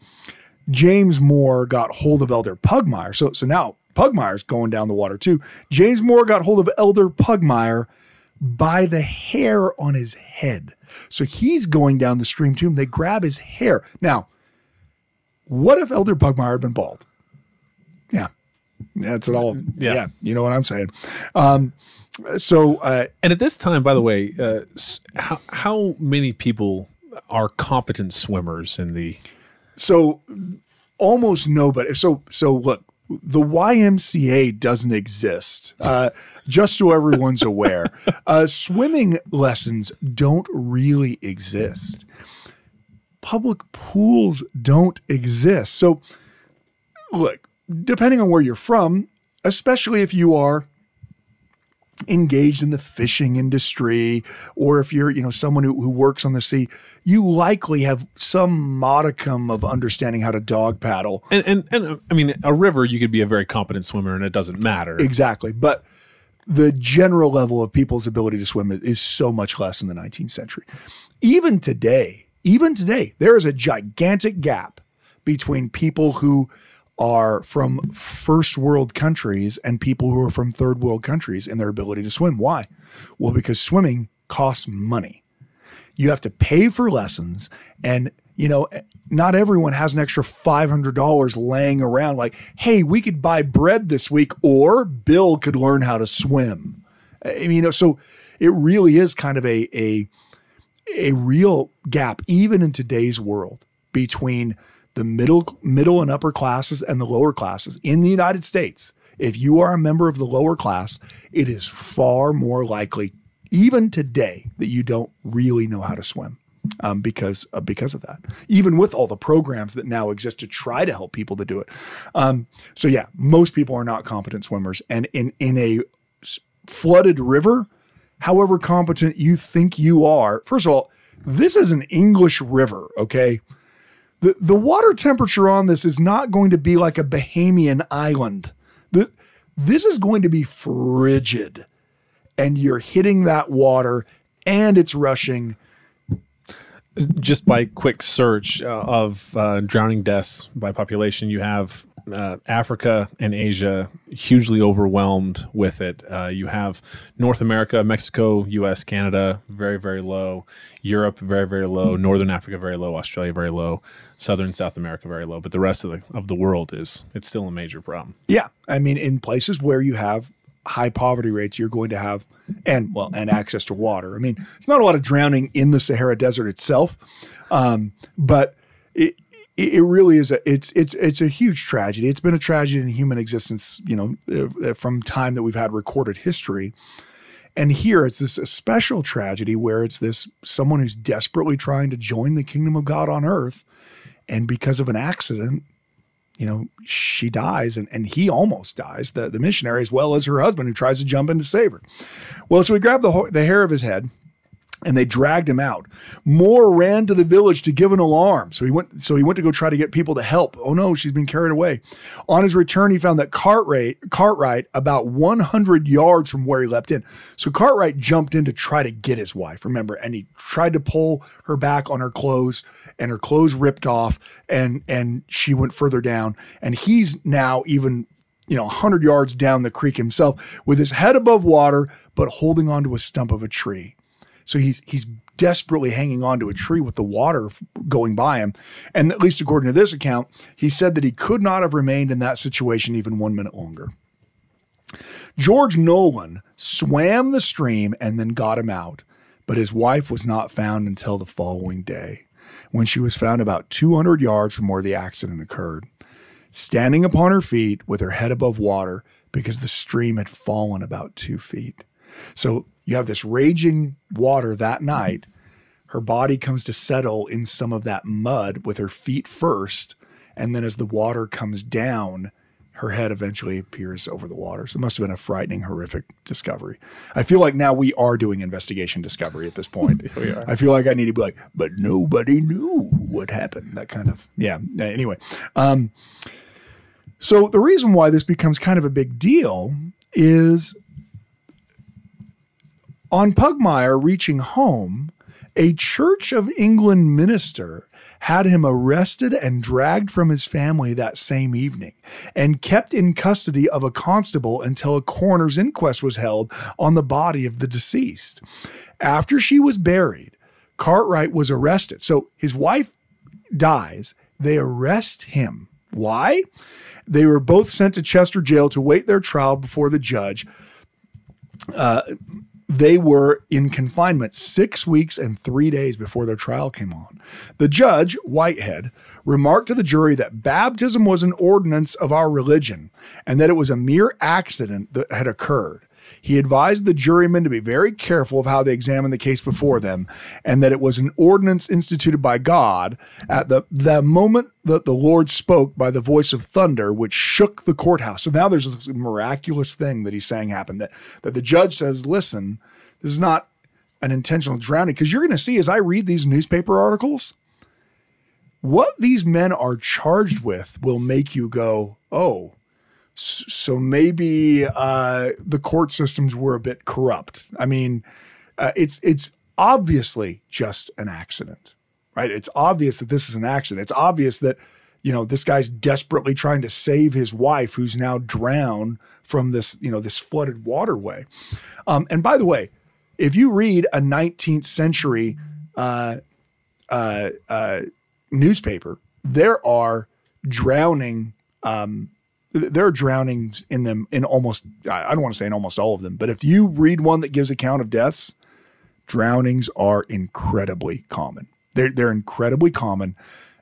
James Moore got hold of Elder Pugmire. So, so now Pugmire's going down the water too. James Moore got hold of Elder Pugmire by the hair on his head. So he's going down the stream too. And they grab his hair. Now, what if Elder Pugmire had been bald? Yeah. That's what all. Yeah. yeah you know what I'm saying. Um, so, uh, and at this time, by the way, uh, how, how many people are competent swimmers in the so almost nobody. So so look, the YMCA doesn't exist. Uh, just so everyone's aware, uh, swimming lessons don't really exist. Public pools don't exist. So, look, depending on where you're from, especially if you are engaged in the fishing industry or if you're you know someone who, who works on the sea you likely have some modicum of understanding how to dog paddle. And, and and i mean a river you could be a very competent swimmer and it doesn't matter. Exactly. But the general level of people's ability to swim is so much less in the 19th century. Even today even today there is a gigantic gap between people who are from first world countries and people who are from third world countries in their ability to swim. Why? Well, because swimming costs money. You have to pay for lessons and you know, not everyone has an extra $500 laying around like, "Hey, we could buy bread this week or Bill could learn how to swim." I mean, you know, so it really is kind of a a a real gap even in today's world between the middle middle and upper classes and the lower classes in the United States. If you are a member of the lower class, it is far more likely even today that you don't really know how to swim um, because uh, because of that. Even with all the programs that now exist to try to help people to do it. Um, so yeah, most people are not competent swimmers, and in in a flooded river, however competent you think you are, first of all, this is an English river. Okay. The, the water temperature on this is not going to be like a Bahamian island. The, this is going to be frigid. And you're hitting that water and it's rushing just by quick search uh, of uh, drowning deaths by population, you have uh, Africa and Asia hugely overwhelmed with it. Uh, you have North America, Mexico, U.S., Canada, very very low. Europe, very very low. Northern Africa, very low. Australia, very low. Southern South America, very low. But the rest of the of the world is it's still a major problem. Yeah, I mean, in places where you have high poverty rates, you're going to have and well and access to water. I mean, it's not a lot of drowning in the Sahara Desert itself, um, but it it really is a it's it's it's a huge tragedy. It's been a tragedy in human existence, you know, uh, from time that we've had recorded history. And here it's this special tragedy where it's this someone who's desperately trying to join the kingdom of God on earth, and because of an accident, you know, she dies and, and he almost dies, the, the missionary, as well as her husband who tries to jump in to save her. Well, so he grabbed the, the hair of his head and they dragged him out. Moore ran to the village to give an alarm. So he went so he went to go try to get people to help. Oh no, she's been carried away. On his return, he found that Cartwright, Cartwright about 100 yards from where he leapt in. So Cartwright jumped in to try to get his wife, remember, and he tried to pull her back on her clothes and her clothes ripped off and and she went further down and he's now even you know, 100 yards down the creek himself with his head above water, but holding onto a stump of a tree. So he's he's desperately hanging onto a tree with the water going by him. And at least according to this account, he said that he could not have remained in that situation even one minute longer. George Nolan swam the stream and then got him out, but his wife was not found until the following day, when she was found about 200 yards from where the accident occurred, standing upon her feet with her head above water because the stream had fallen about two feet. So you have this raging water that night. Her body comes to settle in some of that mud with her feet first. And then as the water comes down, her head eventually appears over the water. So it must have been a frightening, horrific discovery. I feel like now we are doing investigation discovery at this point. we are. I feel like I need to be like, but nobody knew what happened. That kind of, yeah. Anyway, um, so the reason why this becomes kind of a big deal is on Pugmire reaching home, a Church of England minister had him arrested and dragged from his family that same evening and kept in custody of a constable until a coroner's inquest was held on the body of the deceased. After she was buried, Cartwright was arrested. So his wife dies. They arrest him. Why? They were both sent to Chester jail to wait their trial before the judge. Uh, they were in confinement six weeks and three days before their trial came on. The judge, Whitehead, remarked to the jury that baptism was an ordinance of our religion and that it was a mere accident that had occurred. He advised the jurymen to be very careful of how they examined the case before them, and that it was an ordinance instituted by God at the, the moment that the Lord spoke by the voice of thunder, which shook the courthouse. So now there's this miraculous thing that he's saying happened that, that the judge says, listen, this is not an intentional drowning. Because you're going to see as I read these newspaper articles, what these men are charged with will make you go, oh, so maybe uh, the court systems were a bit corrupt. I mean, uh, it's it's obviously just an accident, right? It's obvious that this is an accident. It's obvious that you know, this guy's desperately trying to save his wife who's now drowned from this, you know, this flooded waterway. Um, and by the way, if you read a 19th century uh, uh, uh, newspaper, there are drowning. Um, there are drownings in them in almost. I don't want to say in almost all of them, but if you read one that gives account of deaths, drownings are incredibly common. They're they're incredibly common.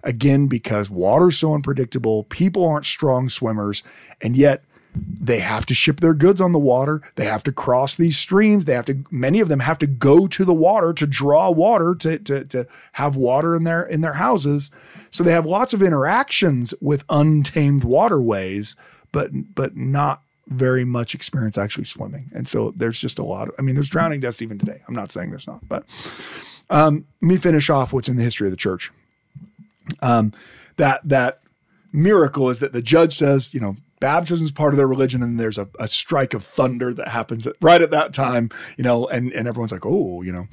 Again, because water's so unpredictable, people aren't strong swimmers, and yet they have to ship their goods on the water. They have to cross these streams. They have to, many of them have to go to the water to draw water to, to, to have water in their, in their houses. So they have lots of interactions with untamed waterways, but, but not very much experience actually swimming. And so there's just a lot of, I mean, there's drowning deaths even today. I'm not saying there's not, but um, let me finish off what's in the history of the church. Um, that, that miracle is that the judge says, you know, baptism is part of their religion and there's a, a strike of thunder that happens right at that time you know and, and everyone's like oh you know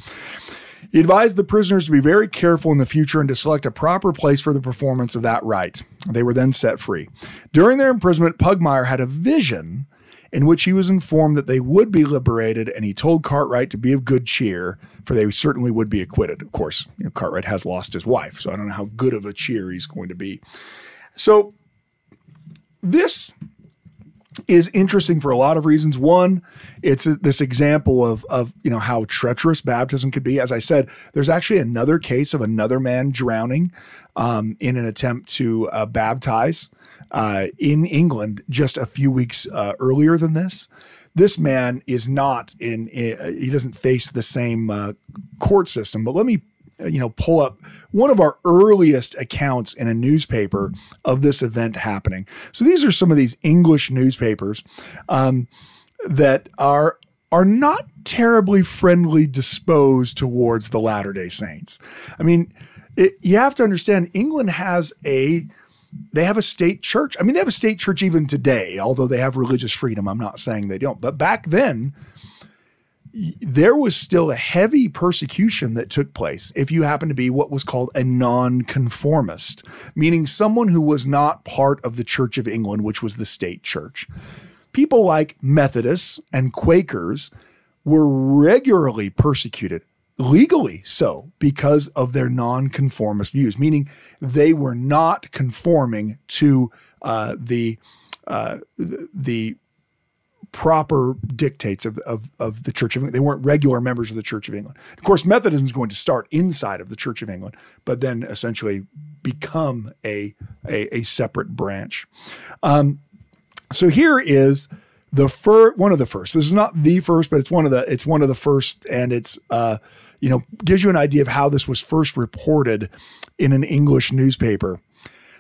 he advised the prisoners to be very careful in the future and to select a proper place for the performance of that rite they were then set free during their imprisonment pugmire had a vision in which he was informed that they would be liberated, and he told Cartwright to be of good cheer, for they certainly would be acquitted. Of course, you know, Cartwright has lost his wife, so I don't know how good of a cheer he's going to be. So this is interesting for a lot of reasons. One, it's a, this example of of you know how treacherous baptism could be. As I said, there's actually another case of another man drowning um, in an attempt to uh, baptize uh, in England just a few weeks uh, earlier than this. This man is not in, in he doesn't face the same uh, court system. But let me you know pull up one of our earliest accounts in a newspaper of this event happening. So these are some of these English newspapers um, that are are not terribly friendly disposed towards the Latter Day Saints. I mean, it, you have to understand England has a they have a state church. I mean, they have a state church even today, although they have religious freedom. I'm not saying they don't, but back then there was still a heavy persecution that took place if you happened to be what was called a nonconformist, meaning someone who was not part of the Church of England, which was the state church. People like Methodists and Quakers were regularly persecuted, legally so, because of their nonconformist views, meaning they were not conforming to uh, the uh, the proper dictates of, of, of the Church of England. They weren't regular members of the Church of England. Of course, Methodism is going to start inside of the Church of England, but then essentially become a, a, a separate branch. Um, so here is the first one of the first. This is not the first, but it's one of the it's one of the first, and it's uh, you know gives you an idea of how this was first reported in an English newspaper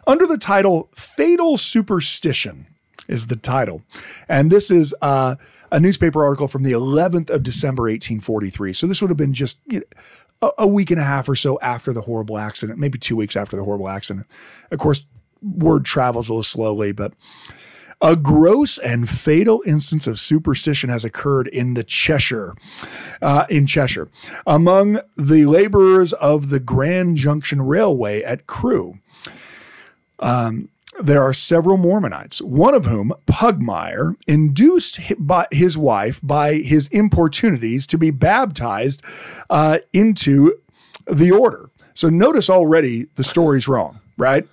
under the title "Fatal Superstition." Is the title. And this is uh, a newspaper article from the 11th of December, 1843. So this would have been just you know, a, week and a half or so after the horrible accident, maybe two weeks after the horrible accident. Of course, word travels a little slowly, but a gross and fatal instance of superstition has occurred in the Cheshire, uh, in Cheshire, among the laborers of the Grand Junction Railway at Crewe. Um, there are several Mormonites, one of whom, Pugmire, induced his wife by his importunities to be baptized uh, into the order. So notice already the story's wrong, right?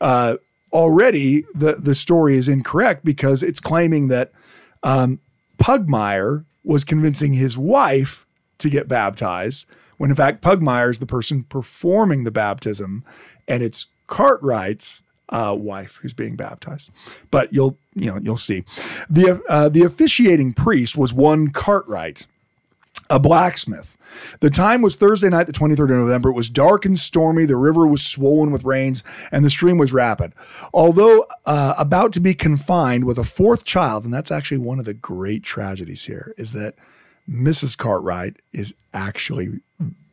Uh, already the, the story is incorrect because it's claiming that um, Pugmire was convincing his wife to get baptized, when in fact Pugmire is the person performing the baptism, and it's Cartwright's uh, wife who's being baptized. But you'll you know you'll see the uh, the officiating priest was one Cartwright, a blacksmith. The time was Thursday night, the 23rd of November. It was dark and stormy. The river was swollen with rains, and the stream was rapid. Although uh, about to be confined with a fourth child, and that's actually one of the great tragedies here, is that Mrs. Cartwright is actually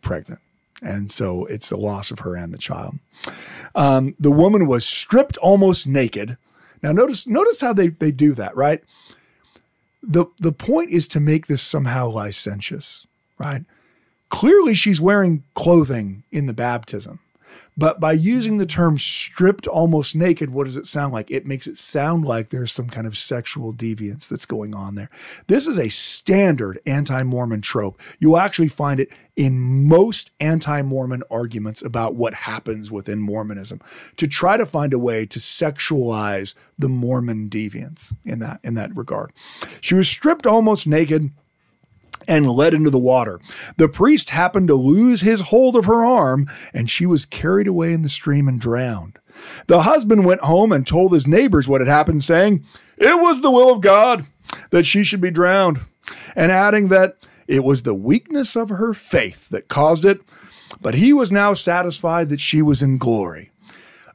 pregnant. And so it's the loss of her and the child. Um, the woman was stripped almost naked. Now notice notice how they they do that, right? The the point is to make this somehow licentious, right? Clearly she's wearing clothing in the baptism. But by using the term stripped almost naked, what does it sound like? It makes it sound like there's some kind of sexual deviance that's going on there. This is a standard anti Mormon trope. You'll actually find it in most anti Mormon arguments about what happens within Mormonism to try to find a way to sexualize the Mormon deviance in that, in that regard. She was stripped almost naked and led into the water. The priest happened to lose his hold of her arm, and she was carried away in the stream and drowned. The husband went home and told his neighbors what had happened, saying, It was the will of God that she should be drowned, and adding that it was the weakness of her faith that caused it, but he was now satisfied that she was in glory.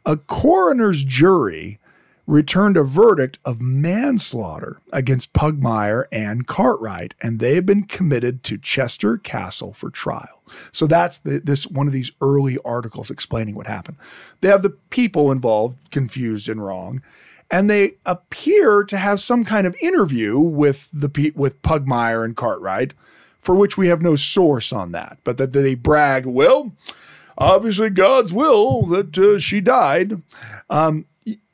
A coroner's jury returned a verdict of manslaughter against Pugmire and Cartwright, and they have been committed to Chester Castle for trial. So that's the, this one of these early articles explaining what happened. They have the people involved confused and wrong, and they appear to have some kind of interview with the with Pugmire and Cartwright, for which we have no source on that, but that they brag, well. Obviously, God's will that uh, she died. Um,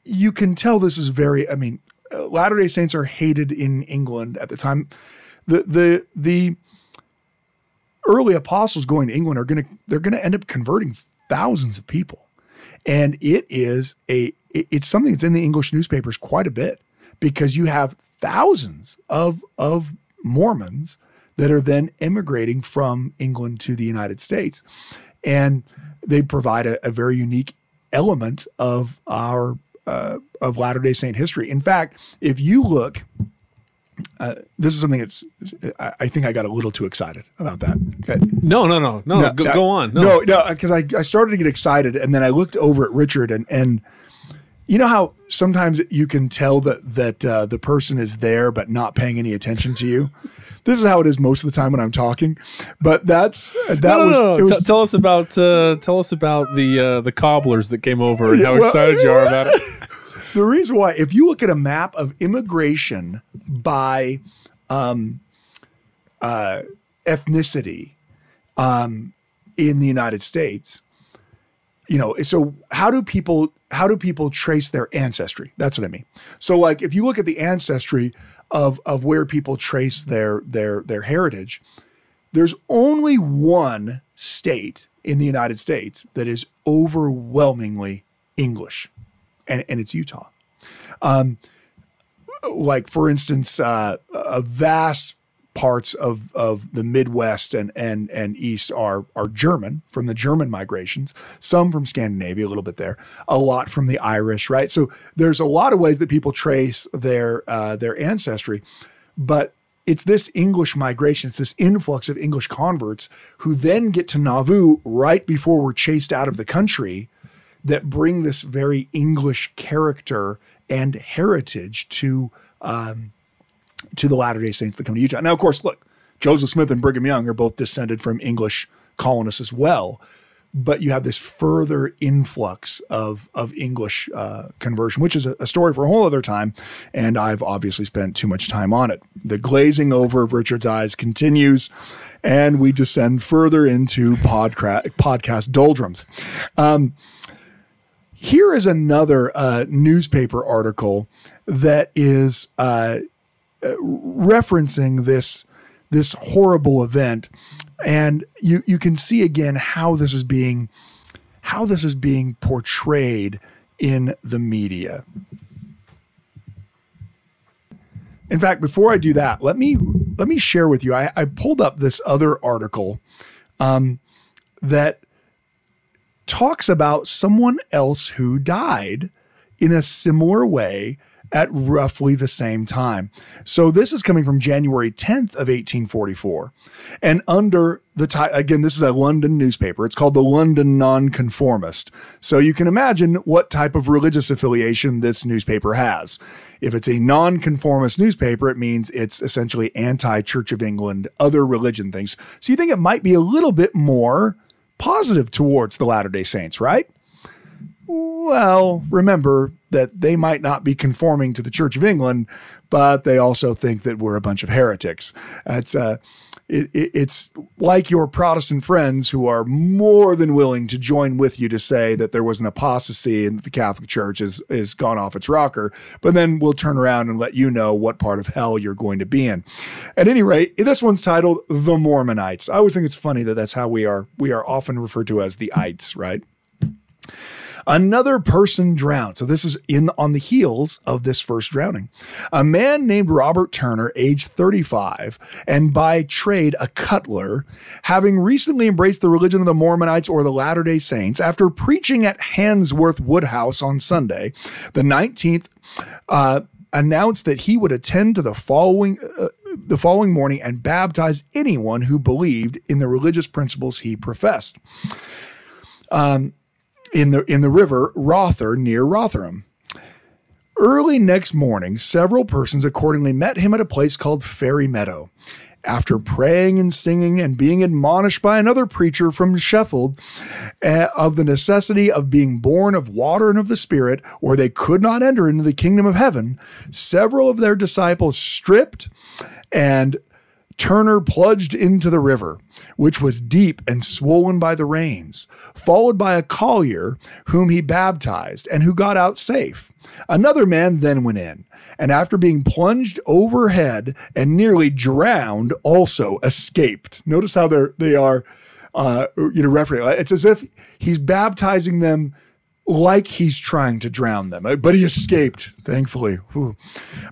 you can tell this is very. I mean, Latter Day Saints are hated in England at the time. The the the early apostles going to England are going to they're going to end up converting thousands of people, and it is a it's something that's in the English newspapers quite a bit because you have thousands of of Mormons that are then immigrating from England to the United States, and they provide a, a very unique element of our uh, of Latter Day Saint history. In fact, if you look, uh, this is something that's. I, I, think I got a little too excited about that. Okay. No, no, no, no. no go, go, on. No, no, because no, I, I started to get excited, and then I looked over at Richard, and and you know how sometimes you can tell that that uh, the person is there but not paying any attention to you. This is how it is most of the time when I'm talking, but that's that no, was, no, no. was. T- tell us about uh, tell us about the uh, the cobblers that came over and how well, excited you are about it. the reason why, if you look at a map of immigration by um, uh, ethnicity um, in the United States, you know, so how do people how do people trace their ancestry? That's what I mean. So, like, if you look at the ancestry of of where people trace their their their heritage, there's only one state in the United States that is overwhelmingly English, and, and it's Utah. Um, like for instance, uh, a vast parts of, of the Midwest and, and, and East are, are German from the German migrations, some from Scandinavia, a little bit there, a lot from the Irish, right? So there's a lot of ways that people trace their, uh, their ancestry, but it's this English migration, it's this influx of English converts who then get to Nauvoo right before we're chased out of the country that bring this very English character and heritage to um, to the Latter Day Saints that come to Utah. Now, of course, look, Joseph Smith and Brigham Young are both descended from English colonists as well, but you have this further influx of of English uh, conversion, which is a, a, story for a whole other time. And I've obviously spent too much time on it. The glazing over of Richard's eyes continues, and we descend further into podca- podcast doldrums. Um, here is another uh, newspaper article that is uh, uh, referencing this this horrible event, and you you can see again how this is being how this is being portrayed in the media. In fact, before I do that, let me let me share with you. I, I pulled up this other article um, that talks about someone else who died in a similar way at roughly the same time. So this is coming from January 10th of 1844. And under the title, again, this is a London newspaper. It's called the London Nonconformist. So you can imagine what type of religious affiliation this newspaper has. If it's a nonconformist newspaper, it means it's essentially anti Church of England, other religion things. So you think it might be a little bit more positive towards the Latter day Saints, right? Well, remember that they might not be conforming to the Church of England, but they also think that we're a bunch of heretics. It's uh, it, it, it's like your Protestant friends who are more than willing to join with you to say that there was an apostasy and that the Catholic Church is is gone off its rocker, but then we'll turn around and let you know what part of hell you're going to be in. At any rate, this one's titled "The Mormonites." I always think it's funny that that's how we are we are often referred to as the ites, right? Another person drowned. So this is in on the heels of this first drowning. A man named Robert Turner, age 35, and by trade a cutler, having recently embraced the religion of the Mormonites or the Latter-day Saints, after preaching at Handsworth Woodhouse on Sunday, the 19th, uh, announced that he would attend to the following uh, the following morning and baptize anyone who believed in the religious principles he professed. Um, in the in the river Rother near Rotherham. Early next morning, several persons accordingly met him at a place called Fairy Meadow. After praying and singing and being admonished by another preacher from Sheffield uh, of the necessity of being born of water and of the Spirit, or they could not enter into the kingdom of heaven, several of their disciples stripped and Turner plunged into the river, which was deep and swollen by the rains, followed by a collier whom he baptized and who got out safe. Another man then went in, and after being plunged overhead and nearly drowned, also escaped. Notice how they're they are, uh, you know, referencing. It's as if he's baptizing them like he's trying to drown them, but he escaped, thankfully.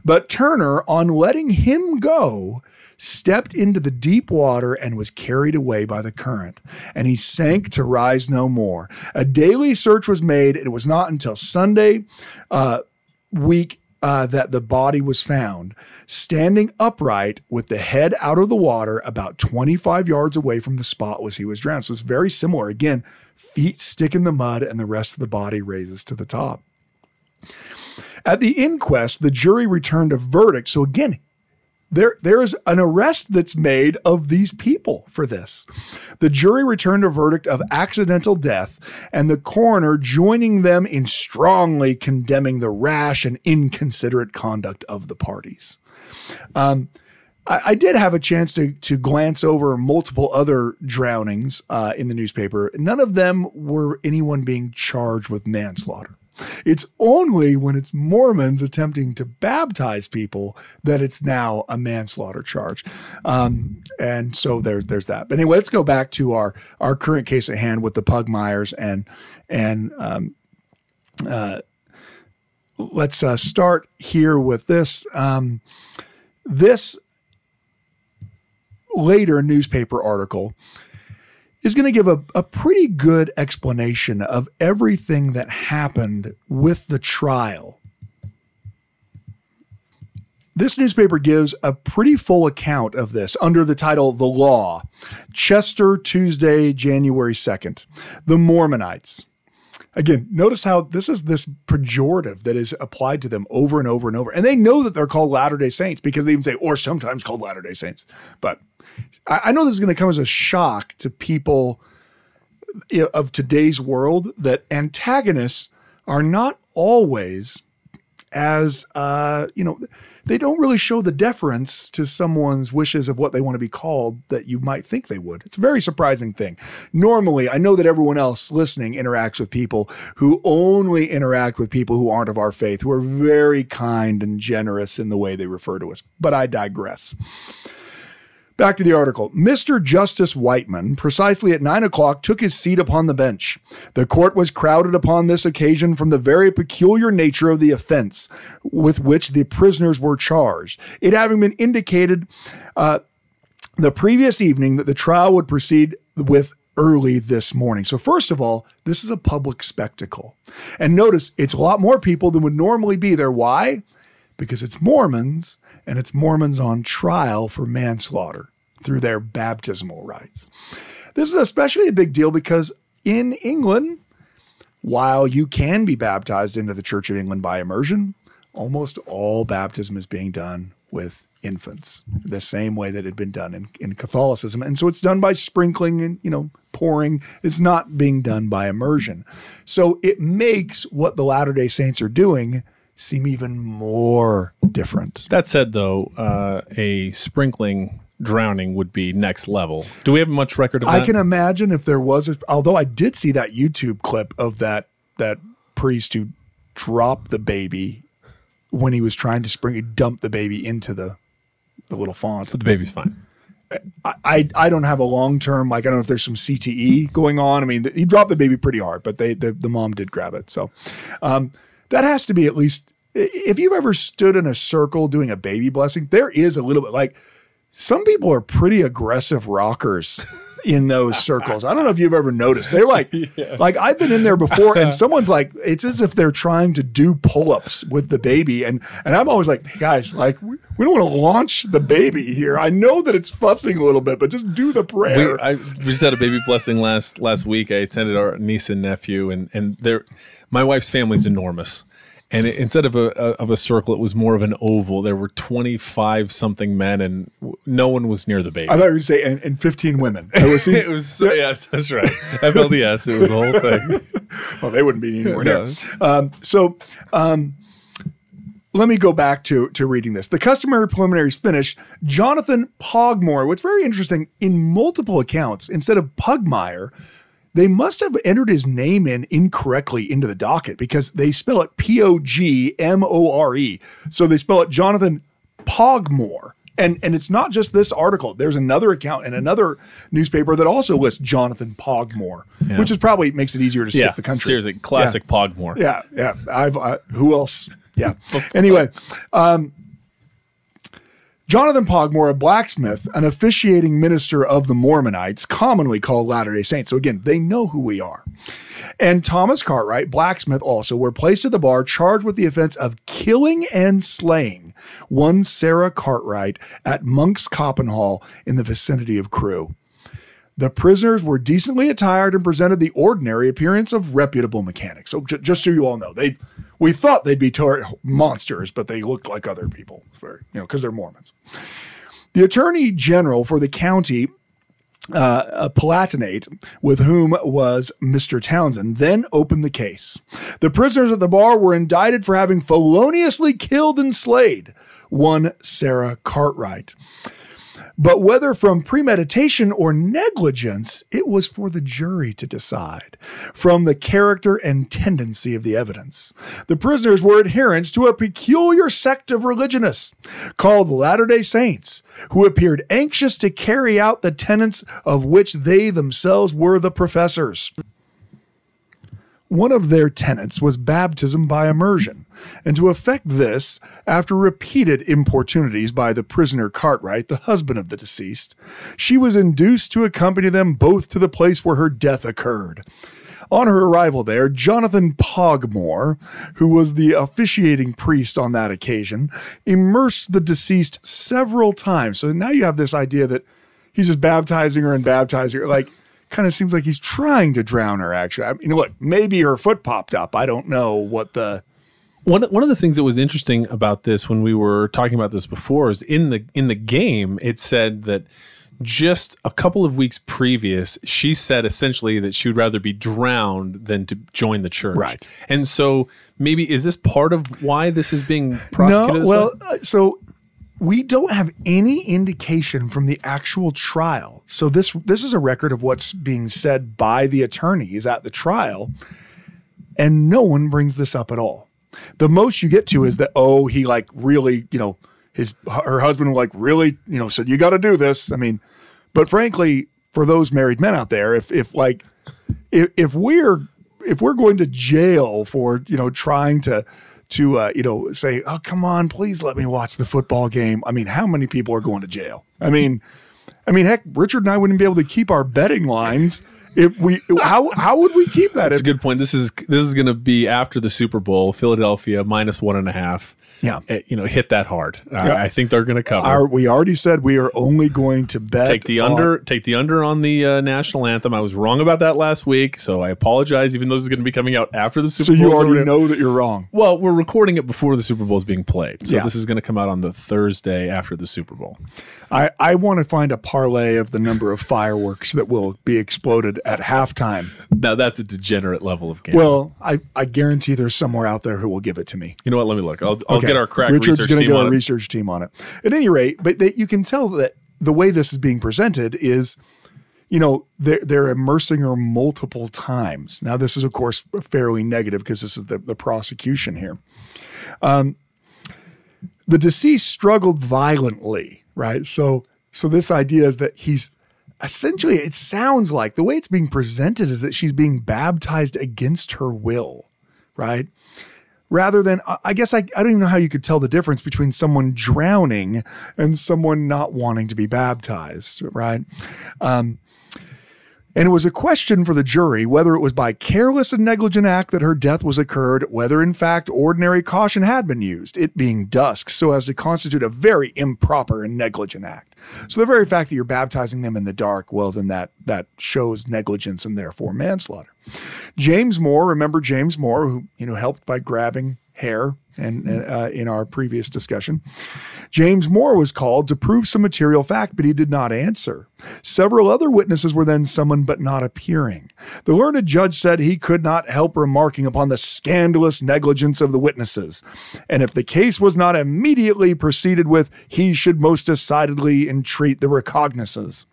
But Turner, on letting him go, stepped into the deep water and was carried away by the current, and he sank to rise no more. A daily search was made. It was not until Sunday uh, week uh, that the body was found, standing upright with the head out of the water about 25 yards away from the spot where he was drowned. So it's very similar. Again, feet stick in the mud and the rest of the body raises to the top. At the inquest, the jury returned a verdict. So again, there, there is an arrest that's made of these people for this. The jury returned a verdict of accidental death, and the coroner joining them in strongly condemning the rash and inconsiderate conduct of the parties. Um, I, did have a chance to to glance over multiple other drownings uh, in the newspaper. None of them were anyone being charged with manslaughter. It's only when it's Mormons attempting to baptize people that it's now a manslaughter charge. Um, and so there's there's that. But anyway, let's go back to our our current case at hand with the Pugmires and and um, uh, let's uh, start here with this. Um, this later newspaper article is going to give a, a pretty good explanation of everything that happened with the trial. This newspaper gives a pretty full account of this under the title The Law, Chester, Tuesday, January 2nd, The Mormonites. Again, notice how this is this pejorative that is applied to them over and over and over. And they know that they're called Latter day Saints because they even say, or sometimes called Latter day Saints. But I, know this is going to come as a shock to people of today's world that antagonists are not always as uh, you know they don't really show the deference to someone's wishes of what they want to be called that you might think they would. It's a very surprising thing. Normally, I know that everyone else listening interacts with people who only interact with people who aren't of our faith, who are very kind and generous in the way they refer to us. But I digress. Back to the article. Mr. Justice Wightman, precisely at nine o'clock, took his seat upon the bench. The court was crowded upon this occasion from the very peculiar nature of the offense with which the prisoners were charged. It having been indicated uh, the previous evening that the trial would proceed with early this morning. So, first of all, this is a public spectacle. And notice it's a lot more people than would normally be there. Why? Because it's Mormons and it's Mormons on trial for manslaughter through their baptismal rites. This is especially a big deal because in England, while you can be baptized into the Church of England by immersion, almost all baptism is being done with infants, the same way that it had been done in, in Catholicism. And so it's done by sprinkling and, you know, pouring. It's not being done by immersion. So it makes what the Latter day Saints are doing seem even more different. That said, though, uh, a sprinkling drowning would be next level. Do we have much record of I that? I can imagine if there was, a, although I did see that YouTube clip of that that priest who dropped the baby when he was trying to spring, he dumped the baby into the the little font. But the baby's fine. I I don't have a long term like I don't know if there's some CTE going on. I mean, he dropped the baby pretty hard, but they the, the mom did grab it. So um, that has to be at least if you've ever stood in a circle doing a baby blessing, there is a little bit like some people are pretty aggressive rockers in those circles. I don't know if you've ever noticed. They're like, like I've been in there before, and someone's like, it's as if they're trying to do pull-ups with the baby, and and I'm always like, hey guys, like we, we don't want to launch the baby here. I know that it's fussing a little bit, but just do the prayer. We, I, we just had a baby blessing last last week. I attended our niece and nephew, and and their my wife's family's enormous. And it, instead of a, a of a circle, it was more of an oval. There were twenty five something men, and w- no one was near the baby. I thought you were going to say, and, and 15 women. I was it was yes, that's right. FLDS. It was the whole thing. well, they wouldn't be anywhere No. near. Um, so um, let me go back to, to reading this. The customary preliminaries finished. Jonathan Pogmore, what's very interesting, in multiple accounts, instead of Pugmire, they must have entered his name in incorrectly into the docket because they spell it P O G M O R E. So they spell it Jonathan Pogmore. And, and it's not just this article. There's another account in another newspaper that also lists Jonathan Pogmore, which is probably makes it easier to skip Yeah, the country. seriously, classic Pogmore. Yeah, yeah. I've uh, who else? Yeah. anyway, um, Jonathan Pogmore, a blacksmith, an officiating minister of the Mormonites, commonly called Latter Day Saints. So again, they know who we are. And Thomas Cartwright, blacksmith, also were placed at the bar charged with the offense of killing and slaying one Sarah Cartwright at Monk's Coppenhall in the vicinity of Crewe. The prisoners were decently attired and presented the ordinary appearance of reputable mechanics. So, ju- just so you all know, they we thought they'd be tor- monsters, but they looked like other people, very you know, because they're Mormons. The attorney general for the county uh, a Palatinate, with whom was Mr. Townsend, then opened the case. The prisoners at the bar were indicted for having feloniously killed and slayed one Sarah Cartwright. But whether from premeditation or negligence, it was for the jury to decide from the character and tendency of the evidence. The prisoners were adherents to a peculiar sect of religionists called Latter day Saints, who appeared anxious to carry out the tenets of which they themselves were the professors. One of their tenets was baptism by immersion, and to effect this, after repeated importunities by the prisoner Cartwright, the husband of the deceased, she was induced to accompany them both to the place where her death occurred. On her arrival there, Jonathan Pogmore, who was the officiating priest on that occasion, immersed the deceased several times. So now you have this idea that he's just baptizing her and baptizing her. Like, kind of seems like he's trying to drown her, actually. I mean, you know what? Maybe her foot popped up. I don't know what the. One one of the things that was interesting about this when we were talking about this before is in the in the game it said that just a couple of weeks previous she said essentially that she would rather be drowned than to join the church. Right. And so maybe is this part of why this is being prosecuted No, well, uh, so we don't have any indication from the actual trial. So this this is a record of what's being said by the attorneys at the trial, and no one brings this up at all. The most you get to is that oh he like really you know his her husband like really you know said you got to do this. I mean, but frankly, for those married men out there, if if like if, if we're if we're going to jail for you know trying to to uh, you know say oh come on please let me watch the football game. I mean how many people are going to jail? I mean i mean heck richard and i wouldn't be able to keep our betting lines if we how how would we keep that That's a good point. This is this is going to be after the Super Bowl. Philadelphia minus one and a half. Yeah. Eh, you know, hit that hard. I, I think they're going to cover. our, we already said we are only going to bet take the on- under. Take the under on the uh, national anthem. I was wrong about that last week, so I apologize. Even though this is going to be coming out after the Super so Bowl. you already know that you're wrong Well, we're recording it before the Super Bowl is being played, so Yeah. this is going to come out on the Thursday after the Super Bowl. I, I want to find a parlay of the number of fireworks that will be exploded at halftime. Now that's a degenerate level of game. Well, I, I guarantee there's somewhere out there who will give it to me. you know what? Let me look. I'll, I'll Okay. get our crack Richard's research gonna team get on our it. research team on it. At any rate, but they, you can tell that the way this is being presented is, you know, they're, they're immersing her multiple times. Now, this is, of course, fairly negative because this is the, the prosecution here. Um, the deceased struggled violently, right? So, so this idea is that he's essentially, it sounds like the way it's being presented is that she's being baptized against her will, right? Rather than, I guess I, I don't even know how you could tell the difference between someone drowning and someone not wanting to be baptized, right? Um, and it was a question for the jury whether it was by careless and negligent act that her death was occurred, whether in fact ordinary caution had been used, it being dusk, so as to constitute a very improper and negligent act. So the very fact that you're baptizing them in the dark, well, then that that shows negligence and therefore manslaughter. James Moore, remember James Moore, who you know helped by grabbing hair and uh, in our previous discussion. James Moore was called to prove some material fact, but he did not answer. Several other witnesses were then summoned, but not appearing. The learned judge said he could not help remarking upon the scandalous negligence of the witnesses, and if the case was not immediately proceeded with, he should most decidedly estreat the recognizances.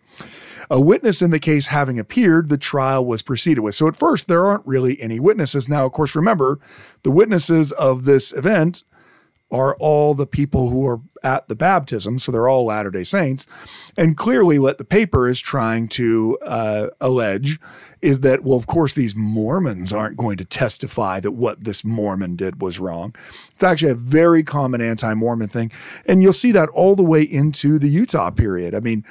A witness in the case having appeared, the trial was proceeded with. So at first, there aren't really any witnesses. Now, of course, remember, the witnesses of this event are all the people who are at the baptism. So they're all Latter day Saints. And clearly, what the paper is trying to uh, allege is that, well, of course, these Mormons aren't going to testify that what this Mormon did was wrong. It's actually a very common anti Mormon thing. And you'll see that all the way into the Utah period. I mean,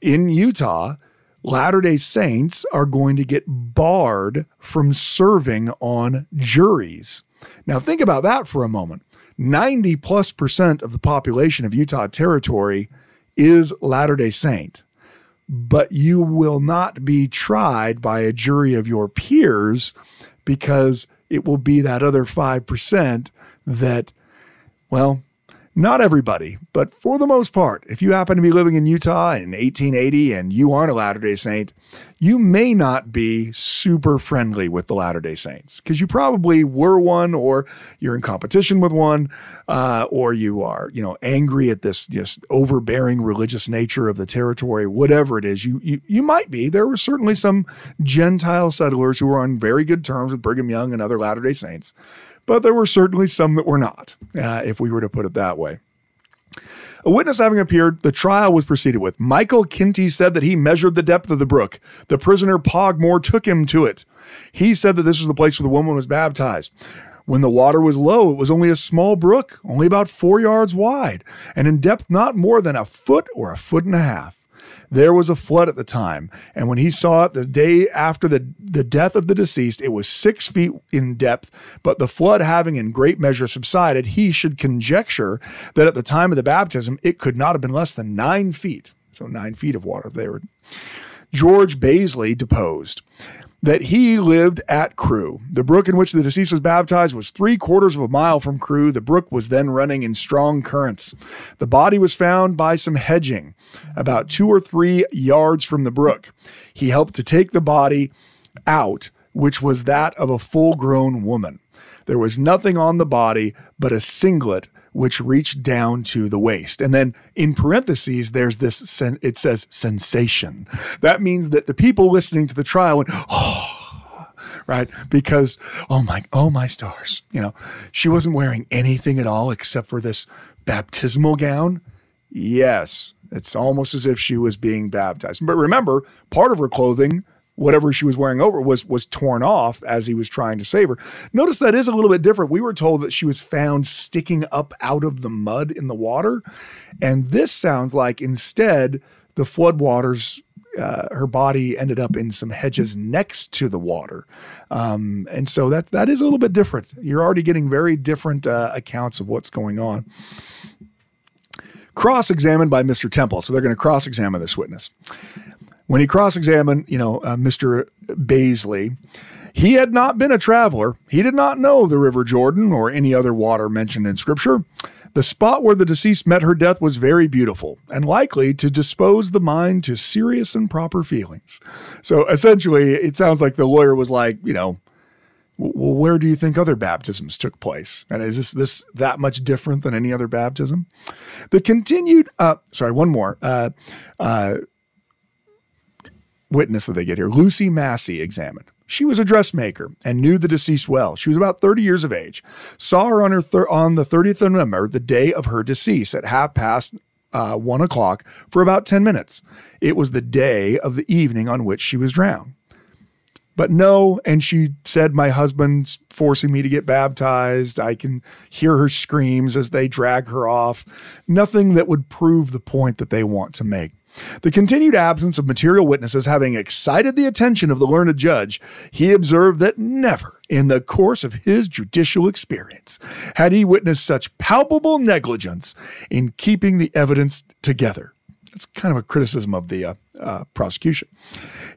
in Utah, Latter day Saints are going to get barred from serving on juries. Now, think about that for a moment. 90 plus percent of the population of Utah Territory is Latter day Saint, but you will not be tried by a jury of your peers because it will be that other 5% that, well, not everybody, but for the most part, if you happen to be living in Utah in 1880 and you aren't a Latter day Saint, you may not be super friendly with the Latter day Saints because you probably were one, or you're in competition with one, uh, or you are, you know, angry at this just overbearing religious nature of the territory, whatever it is. You, you, you might be. There were certainly some Gentile settlers who were on very good terms with Brigham Young and other Latter day Saints but there were certainly some that were not, uh, if we were to put it that way. A witness having appeared, the trial was proceeded with. Michael Kinty said that he measured the depth of the brook. The prisoner Pogmore took him to it. He said that this was the place where the woman was baptized. When the water was low, it was only a small brook, only about four yards wide, and in depth not more than a foot or a foot and a half. There was a flood at the time, and when he saw it the day after the, the death of the deceased, it was six feet in depth, but the flood having in great measure subsided, he should conjecture that at the time of the baptism, it could not have been less than nine feet. So nine feet of water there. George Baisley deposed that he lived at Crewe. The brook in which the deceased was baptized was three quarters of a mile from Crewe. The brook was then running in strong currents. The body was found by some hedging about two or three yards from the brook. He helped to take the body out, which was that of a full grown woman. There was nothing on the body but a singlet which reached down to the waist. And then in parentheses, there's this, sen- it says sensation. That means that the people listening to the trial went, oh, right? Because, oh my, oh my stars, you know, she wasn't wearing anything at all except for this baptismal gown. Yes, it's almost as if she was being baptized. But remember, part of her clothing, whatever she was wearing over, was was torn off as he was trying to save her. Notice that is a little bit different. We were told that she was found sticking up out of the mud in the water, and this sounds like instead the floodwaters. Uh, her body ended up in some hedges next to the water, um, and so that that is a little bit different. You're already getting very different uh, accounts of what's going on cross examined by Mr. Temple. So they're going to cross examine this witness. When he cross examined, you know, uh, Mr. Baisley, he had not been a traveler. He did not know the River Jordan or any other water mentioned in Scripture. The spot where the deceased met her death was very beautiful and likely to dispose the mind to serious and proper feelings. So essentially, it sounds like the lawyer was like, you know, Well, where do you think other baptisms took place? And is this this that much different than any other baptism? The continued, uh, sorry, one more uh, uh, witness that they get here. Lucy Massey examined. She was a dressmaker and knew the deceased well. She was about 30 years of age. Saw her on her thir- on the 30th of November, the day of her decease, at half past uh, one o'clock for about 10 minutes. It was the day of the evening on which she was drowned. But no, and she said, My husband's forcing me to get baptized. I can hear her screams as they drag her off. Nothing that would prove the point that they want to make. The continued absence of material witnesses having excited the attention of the learned judge, he observed that never in the course of his judicial experience had he witnessed such palpable negligence in keeping the evidence together. That's kind of a criticism of the uh, uh, prosecution.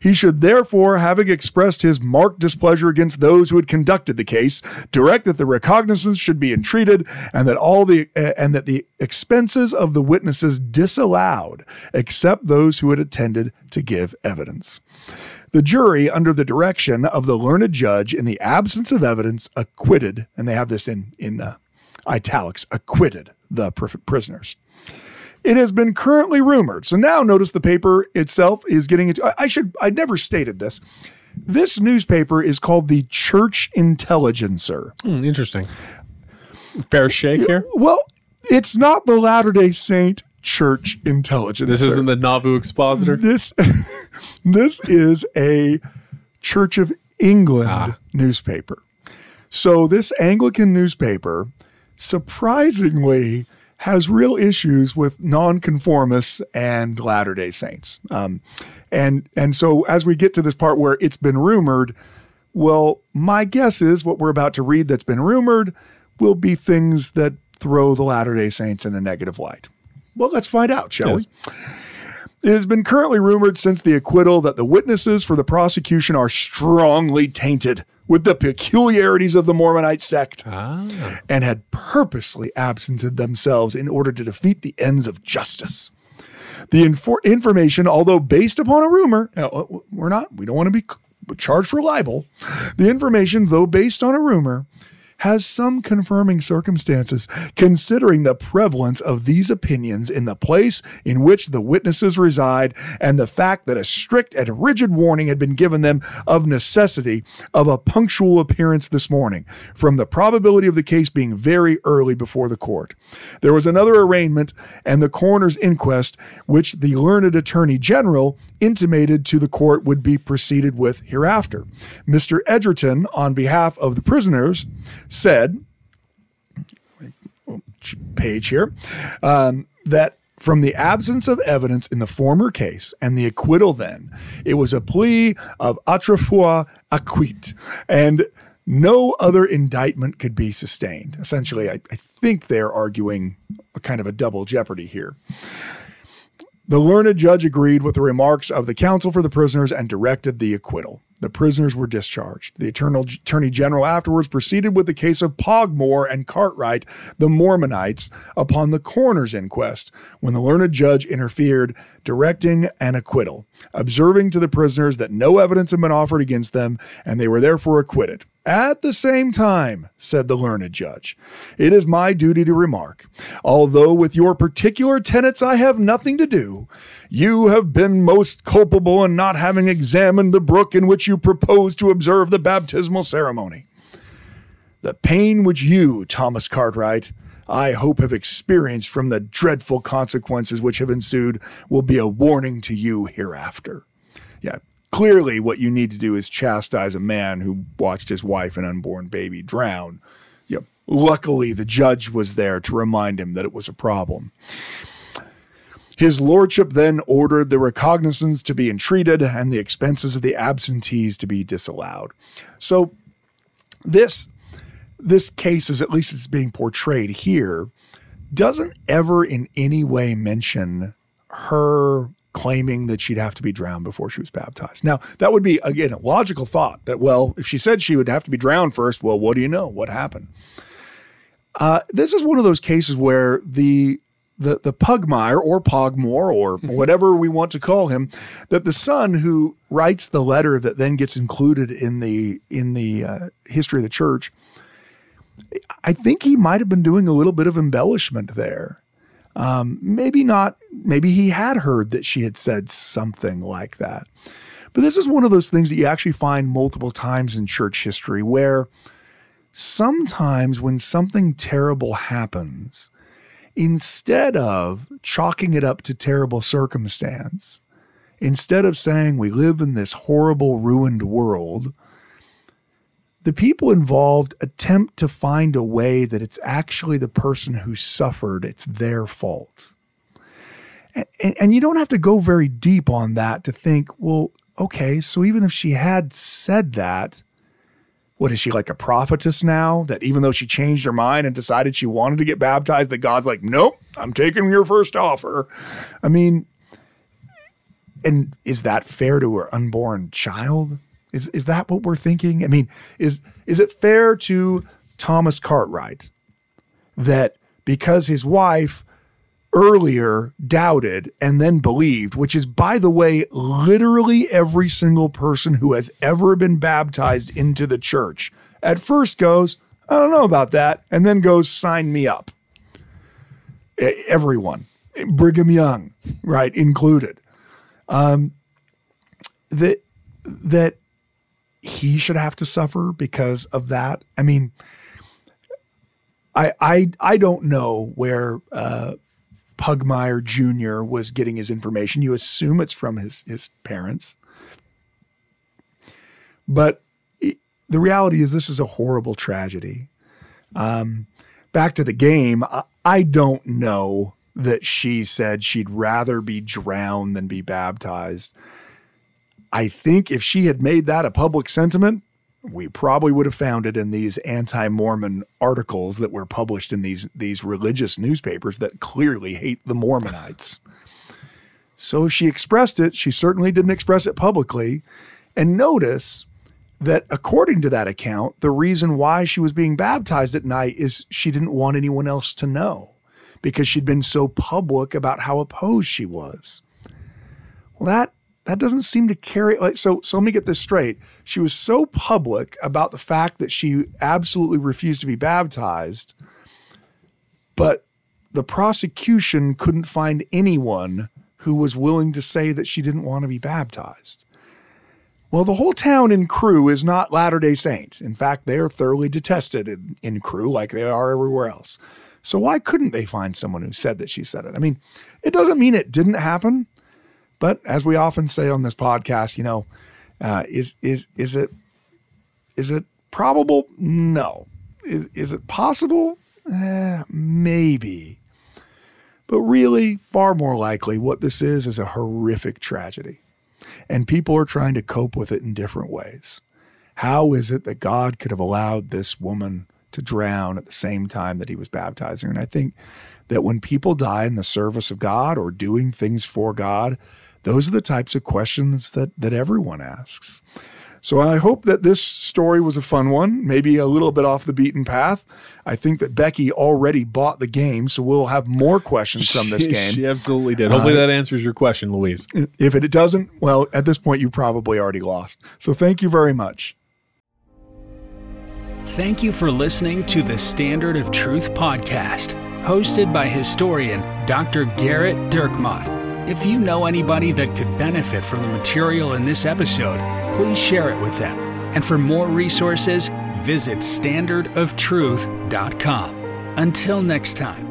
He should therefore, having expressed his marked displeasure against those who had conducted the case, direct that the recognizance should be estreated, and that all the uh, and that the expenses of the witnesses disallowed, except those who had attended to give evidence. The jury, under the direction of the learned judge, in the absence of evidence, acquitted, and they have this in in uh, italics, acquitted the prisoners. It has been currently rumored. So now notice the paper itself is getting into. I, I should, I never stated this. This newspaper is called the Church Intelligencer. Hmm, interesting. Fair shake here. Well, it's not the Latter day Saint Church Intelligencer. This isn't the Nauvoo Expositor. This, this is a Church of England ah. newspaper. So this Anglican newspaper, surprisingly, has real issues with nonconformists and Latter Day Saints. Um, and and so as we get to this part where it's been rumored, well, my guess is what we're about to read that's been rumored will be things that throw the Latter Day Saints in a negative light. Well, let's find out, shall yes. we? It has been currently rumored since the acquittal that the witnesses for the prosecution are strongly tainted with the peculiarities of the Mormonite sect ah. and had purposely absented themselves in order to defeat the ends of justice. The infor- information, although based upon a rumor, uh, we're not, we don't want to be charged for libel. The information, though based on a rumor, has some confirming circumstances, considering the prevalence of these opinions in the place in which the witnesses reside and the fact that a strict and rigid warning had been given them of necessity of a punctual appearance this morning, from the probability of the case being very early before the court. There was another arraignment and the coroner's inquest, which the learned attorney general intimated to the court would be proceeded with hereafter. Mr. Edgerton, on behalf of the prisoners, said, page here, um, that from the absence of evidence in the former case and the acquittal then, it was a plea of autrefois acquit, and no other indictment could be sustained. Essentially, I, I think they're arguing a kind of a double jeopardy here. The learned judge agreed with the remarks of the counsel for the prisoners and directed the acquittal. The prisoners were discharged. The Attorney General afterwards proceeded with the case of Pogmore and Cartwright, the Mormonites, upon the coroner's inquest, when the learned judge interfered, directing an acquittal, observing to the prisoners that no evidence had been offered against them, and they were therefore acquitted. At the same time, said the learned judge, it is my duty to remark, although with your particular tenets I have nothing to do, you have been most culpable in not having examined the brook in which you propose to observe the baptismal ceremony. The pain which you, Thomas Cartwright, I hope have experienced from the dreadful consequences which have ensued will be a warning to you hereafter. Yeah, clearly what you need to do is chastise a man who watched his wife and unborn baby drown. Luckily, the judge was there to remind him that it was a problem. His lordship then ordered the recognizance to be estreated and the expenses of the absentees to be disallowed. So this this case, as at least it's being portrayed here, doesn't ever in any way mention her claiming that she'd have to be drowned before she was baptized. Now, that would be, again, a logical thought that, well, if she said she would have to be drowned first, well, what do you know? What happened? Uh, this is one of those cases where the the the Pugmire or Pogmore or whatever we want to call him, that the son who writes the letter that then gets included in the in the uh, history of the church, I think he might have been doing a little bit of embellishment there. Um, maybe not. Maybe he had heard that she had said something like that. But this is one of those things that you actually find multiple times in church history where sometimes when something terrible happens, instead of chalking it up to terrible circumstance, instead of saying we live in this horrible, ruined world, the people involved attempt to find a way that it's actually the person who suffered, it's their fault. And, and, and, you don't have to go very deep on that to think, well, okay, so even if she had said that, what is she like a prophetess now? That even though she changed her mind and decided she wanted to get baptized, that God's like, nope, I'm taking your first offer. I mean, and is that fair to her unborn child? Is is that what we're thinking? I mean, is is it fair to Thomas Cartwright that because his wife earlier doubted and then believed, which is by the way literally every single person who has ever been baptized into the church at first goes, I don't know about that, and then goes sign me up. Everyone, Brigham Young, right, included. Um, that that he should have to suffer because of that. I mean, I I I don't know where uh, Pugmire Jr. was getting his information. You assume it's from his his parents, but the reality is this is a horrible tragedy. Um, back to the game. I, I don't know that she said she'd rather be drowned than be baptized. I think if she had made that a public sentiment, we probably would have found it in these anti-Mormon articles that were published in these these religious newspapers that clearly hate the Mormonites. So she expressed it. She certainly didn't express it publicly. And notice that according to that account, the reason why she was being baptized at night is she didn't want anyone else to know because she'd been so public about how opposed she was. Well, that that doesn't seem to carry like so so let me get this straight. She was so public about the fact that she absolutely refused to be baptized but the prosecution couldn't find anyone who was willing to say that she didn't want to be baptized. Well the whole town in Crewe is not latter-day saints. In fact they are thoroughly detested in, in Crewe like they are everywhere else. So why couldn't they find someone who said that she said it? I mean it doesn't mean it didn't happen but as we often say on this podcast, you know, uh, is is is it is it probable? No. Is, is it possible? Eh, maybe. But really, far more likely, what this is is a horrific tragedy. And people are trying to cope with it in different ways. How is it that God could have allowed this woman to drown at the same time that he was baptizing? And I think that when people die in the service of God or doing things for God, those are the types of questions that that everyone asks. So I hope that this story was a fun one, maybe a little bit off the beaten path. I think that Becky already bought the game, so we'll have more questions from this game. she absolutely did. Hopefully uh, that answers your question, Louise. If it doesn't, well, at this point you probably already lost. So thank you very much. Thank you for listening to the Standard of Truth podcast, hosted by historian Dr. Gerrit Dirkmaat. If you know anybody that could benefit from the material in this episode, please share it with them. And for more resources, visit standardoftruth.com. Until next time.